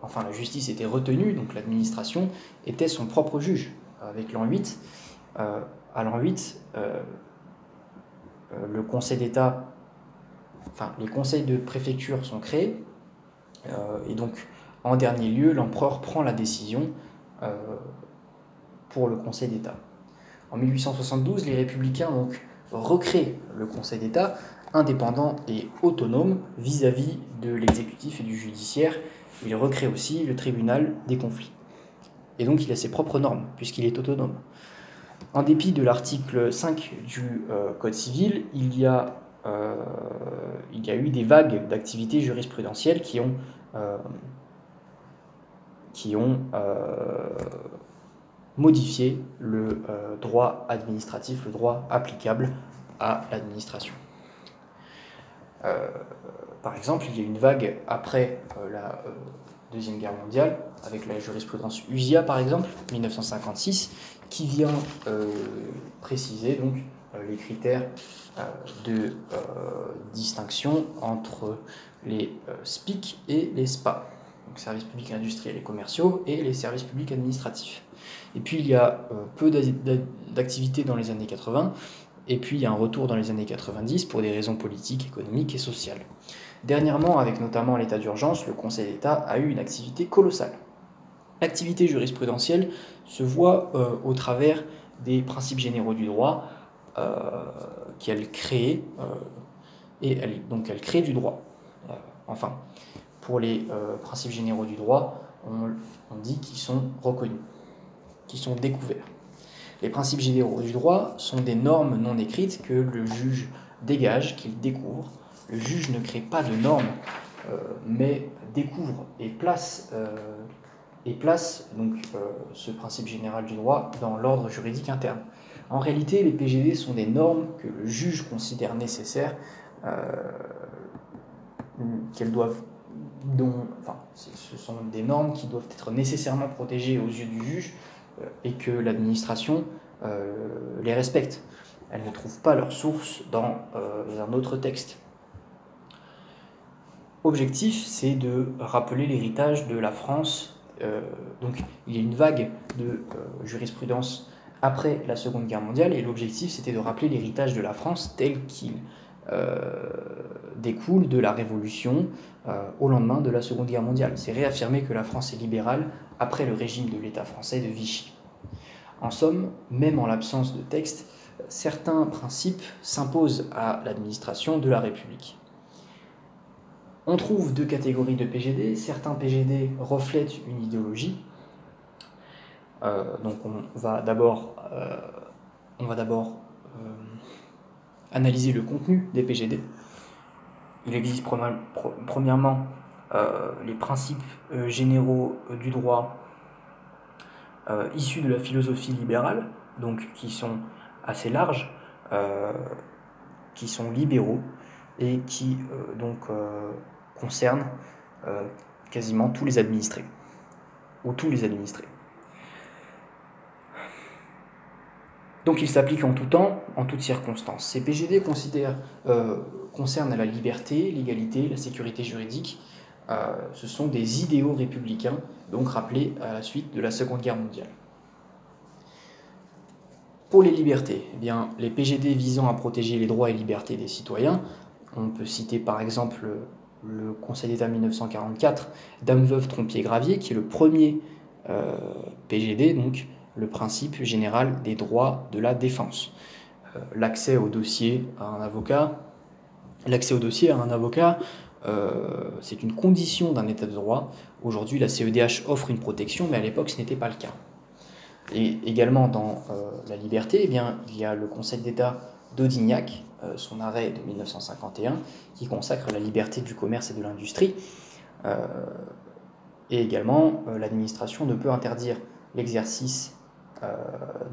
enfin, la justice était retenue, donc l'administration était son propre juge. Avec l'an 8, euh, à l'an 8, le Conseil d'État, enfin, les conseils de préfecture sont créés, et donc, en dernier lieu, l'empereur prend la décision pour le Conseil d'État. En 1872, les républicains donc recréent le Conseil d'État indépendant et autonome vis-à-vis de l'exécutif et du judiciaire. Il recrée aussi le tribunal des conflits. Et donc il a ses propres normes, puisqu'il est autonome. En dépit de l'article 5 du euh, Code civil, il y, a, euh, il y a eu des vagues d'activités jurisprudentielles qui ont, euh, qui ont modifier le euh, droit administratif, le droit applicable à l'administration. Euh, par exemple, il y a une vague après euh, la Deuxième Guerre mondiale, avec la jurisprudence USIA par exemple, 1956, qui vient préciser donc les critères de distinction entre les SPIC et les SPA, donc services publics industriels et commerciaux, et les services publics administratifs. Et puis il y a euh, peu d'activités dans les années 80, et puis il y a un retour dans les années 90 pour des raisons politiques, économiques et sociales. Dernièrement, avec notamment l'état d'urgence, le Conseil d'État a eu une activité colossale. L'activité jurisprudentielle se voit euh, au travers des principes généraux du droit euh, qu'elle crée, et donc elle crée du droit. enfin, pour les principes généraux du droit, on dit qu'ils sont reconnus sont découverts. Les principes généraux du droit sont des normes non écrites que le juge dégage, qu'il découvre. Le juge ne crée pas de normes, euh, mais découvre et place, euh, et place donc, euh, ce principe général du droit dans l'ordre juridique interne. En réalité, les PGD sont des normes que le juge considère nécessaires, qu'elles doivent ce sont des normes qui doivent être nécessairement protégées aux yeux du juge, et que l'administration euh, les respecte. Elles ne trouvent pas leur source dans euh, un autre texte. objectif, c'est de rappeler l'héritage de la France. donc il y a une vague de jurisprudence après la Seconde Guerre mondiale, et l'objectif c'était de rappeler l'héritage de la France tel qu'il découle de la Révolution au lendemain de la Seconde Guerre mondiale. C'est réaffirmer que la France est libérale après le régime de l'État français de Vichy. En somme, même en l'absence de texte, certains principes s'imposent à l'administration de la République. On trouve deux catégories de PGD. Certains PGD reflètent une idéologie. Euh, donc on va d'abord, euh, euh, analyser le contenu des PGD. Il existe premièrement les principes généraux du droit issus de la philosophie libérale, donc qui sont assez larges, qui sont libéraux et qui donc concerne euh, quasiment tous les administrés, ou tous les administrés. Donc il s'applique en tout temps, en toutes circonstances. Ces PGD euh, concernent la liberté, l'égalité, la sécurité juridique. Euh, ce sont des idéaux républicains, donc rappelés à la suite de la Seconde Guerre mondiale. Pour les libertés, eh bien, les PGD visant à protéger les droits et libertés des citoyens, on peut citer par exemple le Conseil d'État 1944, Dame Veuve Trompier-Gravier, qui est le premier euh, PGD, donc le principe général des droits de la défense. Euh, l'accès au dossier à un avocat, l'accès au dossier à un avocat, c'est une condition d'un état de droit. Aujourd'hui, la CEDH offre une protection, mais à l'époque, ce n'était pas le cas. Et également dans la liberté, eh il y a le Conseil d'État d'Audignac, euh, son arrêt de 1951, qui consacre la liberté du commerce et de l'industrie. Euh, et également, euh, l'administration ne peut interdire l'exercice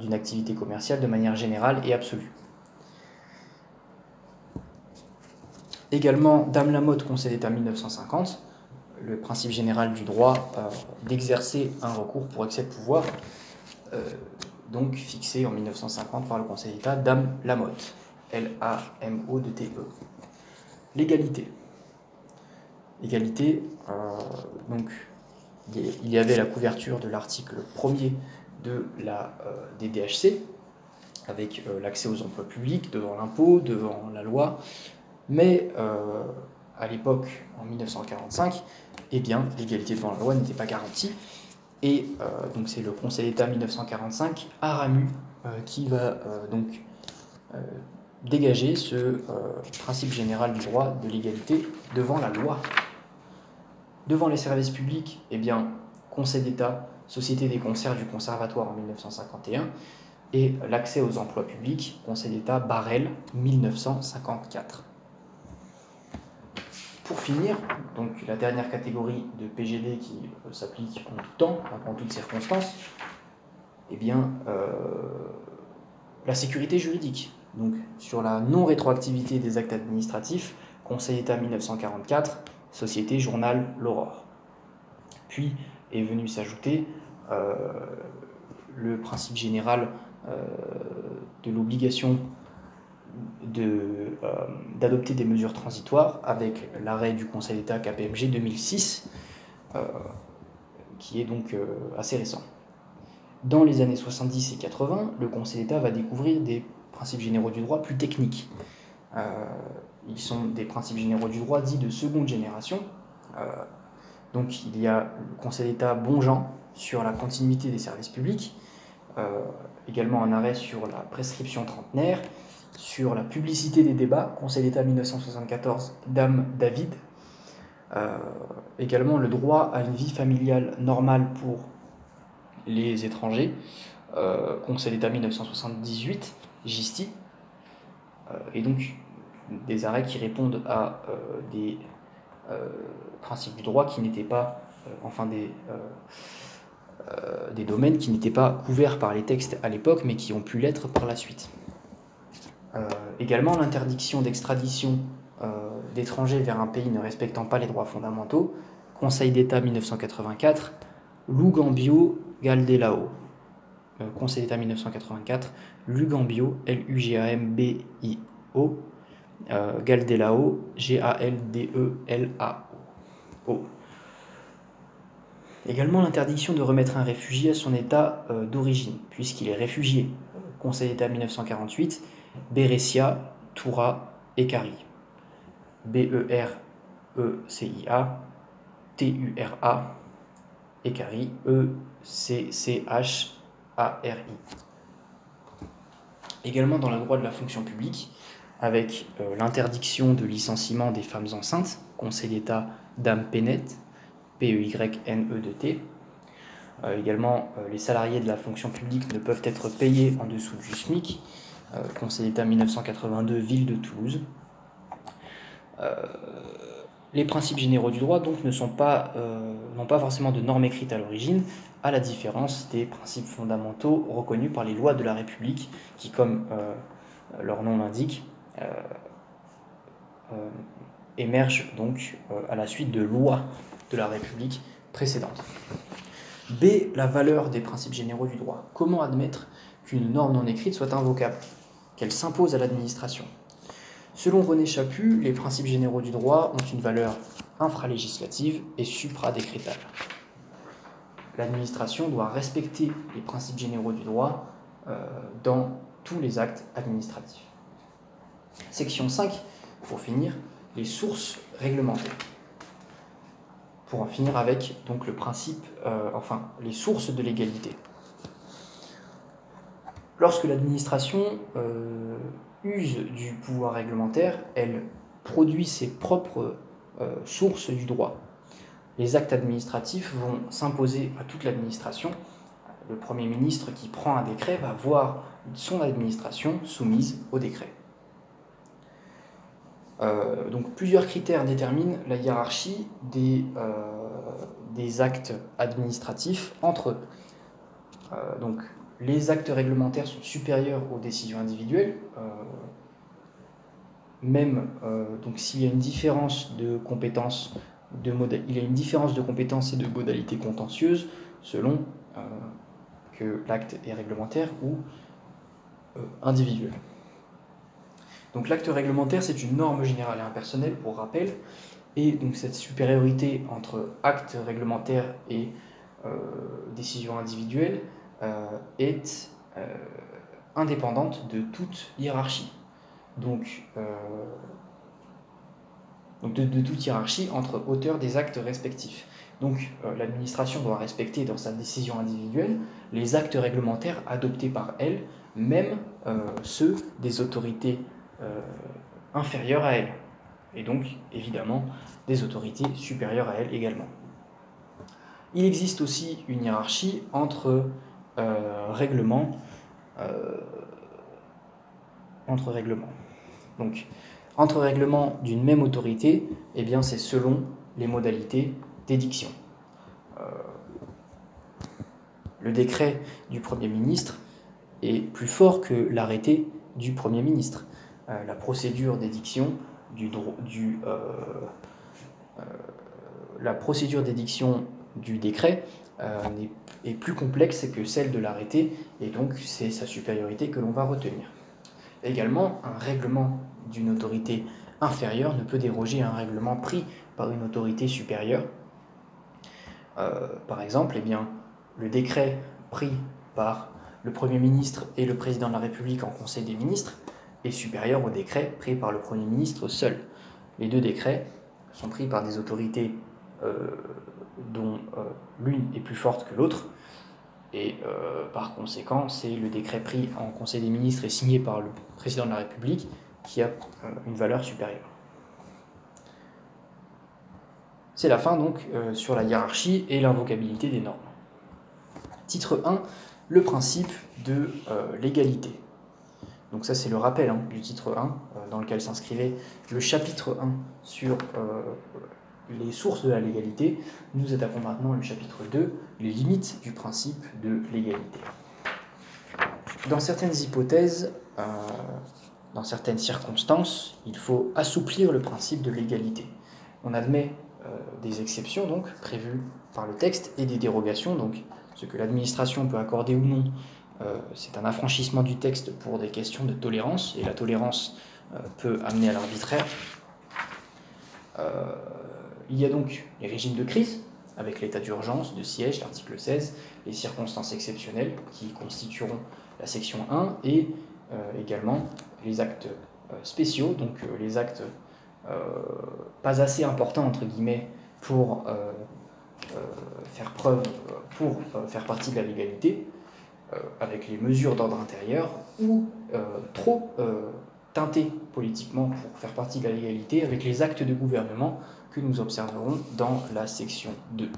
d'une activité commerciale de manière générale et absolue. Également, Dame Lamotte, Conseil d'État 1950, le principe général du droit d'exercer un recours pour excès de pouvoir, donc fixé en 1950 par le Conseil d'État, Dame Lamotte. L-A-M-O-T-E. L'égalité. L'égalité, euh, donc, il y avait la couverture de l'article 1er de la euh, DDHC, avec euh, l'accès aux emplois publics devant l'impôt, devant la loi, mais à l'époque, en 1945, eh bien, l'égalité devant la loi n'était pas garantie, et donc c'est le Conseil d'État 1945 à Ramu qui va donc dégager ce euh, principe général du droit de l'égalité devant la loi. Devant les services publics, eh Conseil d'État, Société des concerts du Conservatoire en 1951, et l'accès aux emplois publics, Conseil d'État, Barrel, 1954. Pour finir, donc la dernière catégorie de PGD qui euh, s'applique en tout temps, en toutes circonstances, eh bien, euh, la sécurité juridique donc sur la non-rétroactivité des actes administratifs, Conseil d'État 1944, Société Journal L'Aurore. Puis est venu s'ajouter euh, le principe général de l'obligation euh, d'adopter des mesures transitoires avec l'arrêt du Conseil d'État KPMG 2006, qui est donc assez récent. Dans les années 70 et 80, le Conseil d'État va découvrir des principes généraux du droit plus techniques. Euh, ils sont des principes généraux du droit dits de seconde génération. Euh, donc il y a le Conseil d'État Bonjean sur la continuité des services publics, euh, également un arrêt sur la prescription trentenaire, sur la publicité des débats, Conseil d'État 1974, Dame David, également le droit à une vie familiale normale pour les étrangers, Conseil d'État 1978, Gisti, euh, et donc des arrêts qui répondent à euh, des euh, principes du droit qui n'étaient pas, enfin des domaines qui n'étaient pas couverts par les textes à l'époque, mais qui ont pu l'être par la suite. Également l'interdiction d'extradition d'étrangers vers un pays ne respectant pas les droits fondamentaux, Conseil d'État 1984, Lugambio Galdelao. Conseil d'État 1984, Lugambio, L-U-G-A-M-B-I-O, euh, Galdelao, G-A-L-D-E-L-A-O. Également l'interdiction de remettre un réfugié à son état euh, d'origine, puisqu'il est réfugié. Conseil d'État 1948, Bérécia, Toura et. B-E-R-E-C-I-A, T-U-R-A, E-C-C-H-A-R-I. Également dans la droit de la fonction publique, avec euh, l'interdiction de licenciement des femmes enceintes, Conseil d'État Dame Pénette, P-E-Y-N-E-D-T. Euh, également, euh, les salariés de la fonction publique ne peuvent être payés en dessous du SMIC, Conseil d'État 1982, Ville de Toulouse. les principes généraux du droit donc ne sont pas, n'ont pas forcément de normes écrites à l'origine, à la différence des principes fondamentaux reconnus par les lois de la République, qui, comme leur nom l'indique, euh, euh, émerge donc euh, à la suite de lois de la République précédente. B. La valeur des principes généraux du droit. Comment admettre qu'une norme non écrite soit invocable, qu'elle s'impose à l'administration Selon René Chaput, les principes généraux du droit ont une valeur infralégislative et supradécrétale. L'administration doit respecter les principes généraux du droit dans tous les actes administratifs. Section 5, pour finir, les sources réglementaires. Pour en finir avec donc le principe, euh, enfin les sources de l'égalité. Lorsque l'administration euh, use du pouvoir réglementaire, elle produit ses propres euh, sources du droit. Les actes administratifs vont s'imposer à toute l'administration. Le Premier ministre qui prend un décret va voir son administration soumise au décret. Euh, donc plusieurs critères déterminent la hiérarchie des, actes administratifs entre eux. Les actes réglementaires sont supérieurs aux décisions individuelles, même donc s'il y a une différence de compétences, de il y a une différence de compétences et de modalités contentieuses selon que l'acte est réglementaire ou individuel. Donc l'acte réglementaire, c'est une norme générale et impersonnelle, pour rappel, et donc cette supériorité entre acte réglementaire et euh, décision individuelle euh, est euh, indépendante de toute hiérarchie. Donc, donc de, toute hiérarchie entre auteurs des actes respectifs. Donc l'administration doit respecter dans sa décision individuelle les actes réglementaires adoptés par elle, même ceux des autorités euh, inférieure à elle, et donc évidemment des autorités supérieures à elle également. Il existe aussi une hiérarchie entre euh, règlements, euh, entre règlements. Donc, entre règlements d'une même autorité, eh bien, c'est selon les modalités d'édiction. le décret du Premier ministre est plus fort que l'arrêté du Premier ministre. Euh, la procédure d'édiction du, du euh, euh, la procédure d'édiction du décret est, plus complexe que celle de l'arrêté, et donc c'est sa supériorité que l'on va retenir. Également, un règlement d'une autorité inférieure ne peut déroger à un règlement pris par une autorité supérieure. par exemple, eh bien, le décret pris par le Premier ministre et le Président de la République en Conseil des ministres est supérieur au décret pris par le Premier ministre seul. Les deux décrets sont pris par des autorités euh, dont euh, l'une est plus forte que l'autre, et euh, par conséquent, c'est le décret pris en Conseil des ministres et signé par le Président de la République qui a une valeur supérieure. C'est la fin donc sur la hiérarchie et l'invocabilité des normes. Titre 1, le principe de l'égalité. Donc ça c'est le rappel hein, du titre 1 euh, dans lequel s'inscrivait le chapitre 1 sur euh, les sources de la légalité. Nous attaquons maintenant le chapitre 2, les limites du principe de l'égalité. Dans certaines hypothèses, euh, dans certaines circonstances, il faut assouplir le principe de l'égalité. On admet des exceptions donc prévues par le texte et des dérogations, donc ce que l'administration peut accorder ou non euh, c'est un affranchissement du texte pour des questions de tolérance, et la tolérance euh, peut amener à l'arbitraire. Euh, il y a donc les régimes de crise, avec l'état d'urgence, de siège, l'article 16, les circonstances exceptionnelles qui constitueront la section 1, et également les actes spéciaux, donc les actes pas assez importants, entre guillemets, pour faire preuve, pour faire partie de la légalité, avec les mesures d'ordre intérieur, ou trop teinté politiquement pour faire partie de la légalité avec les actes de gouvernement que nous observerons dans la section 2.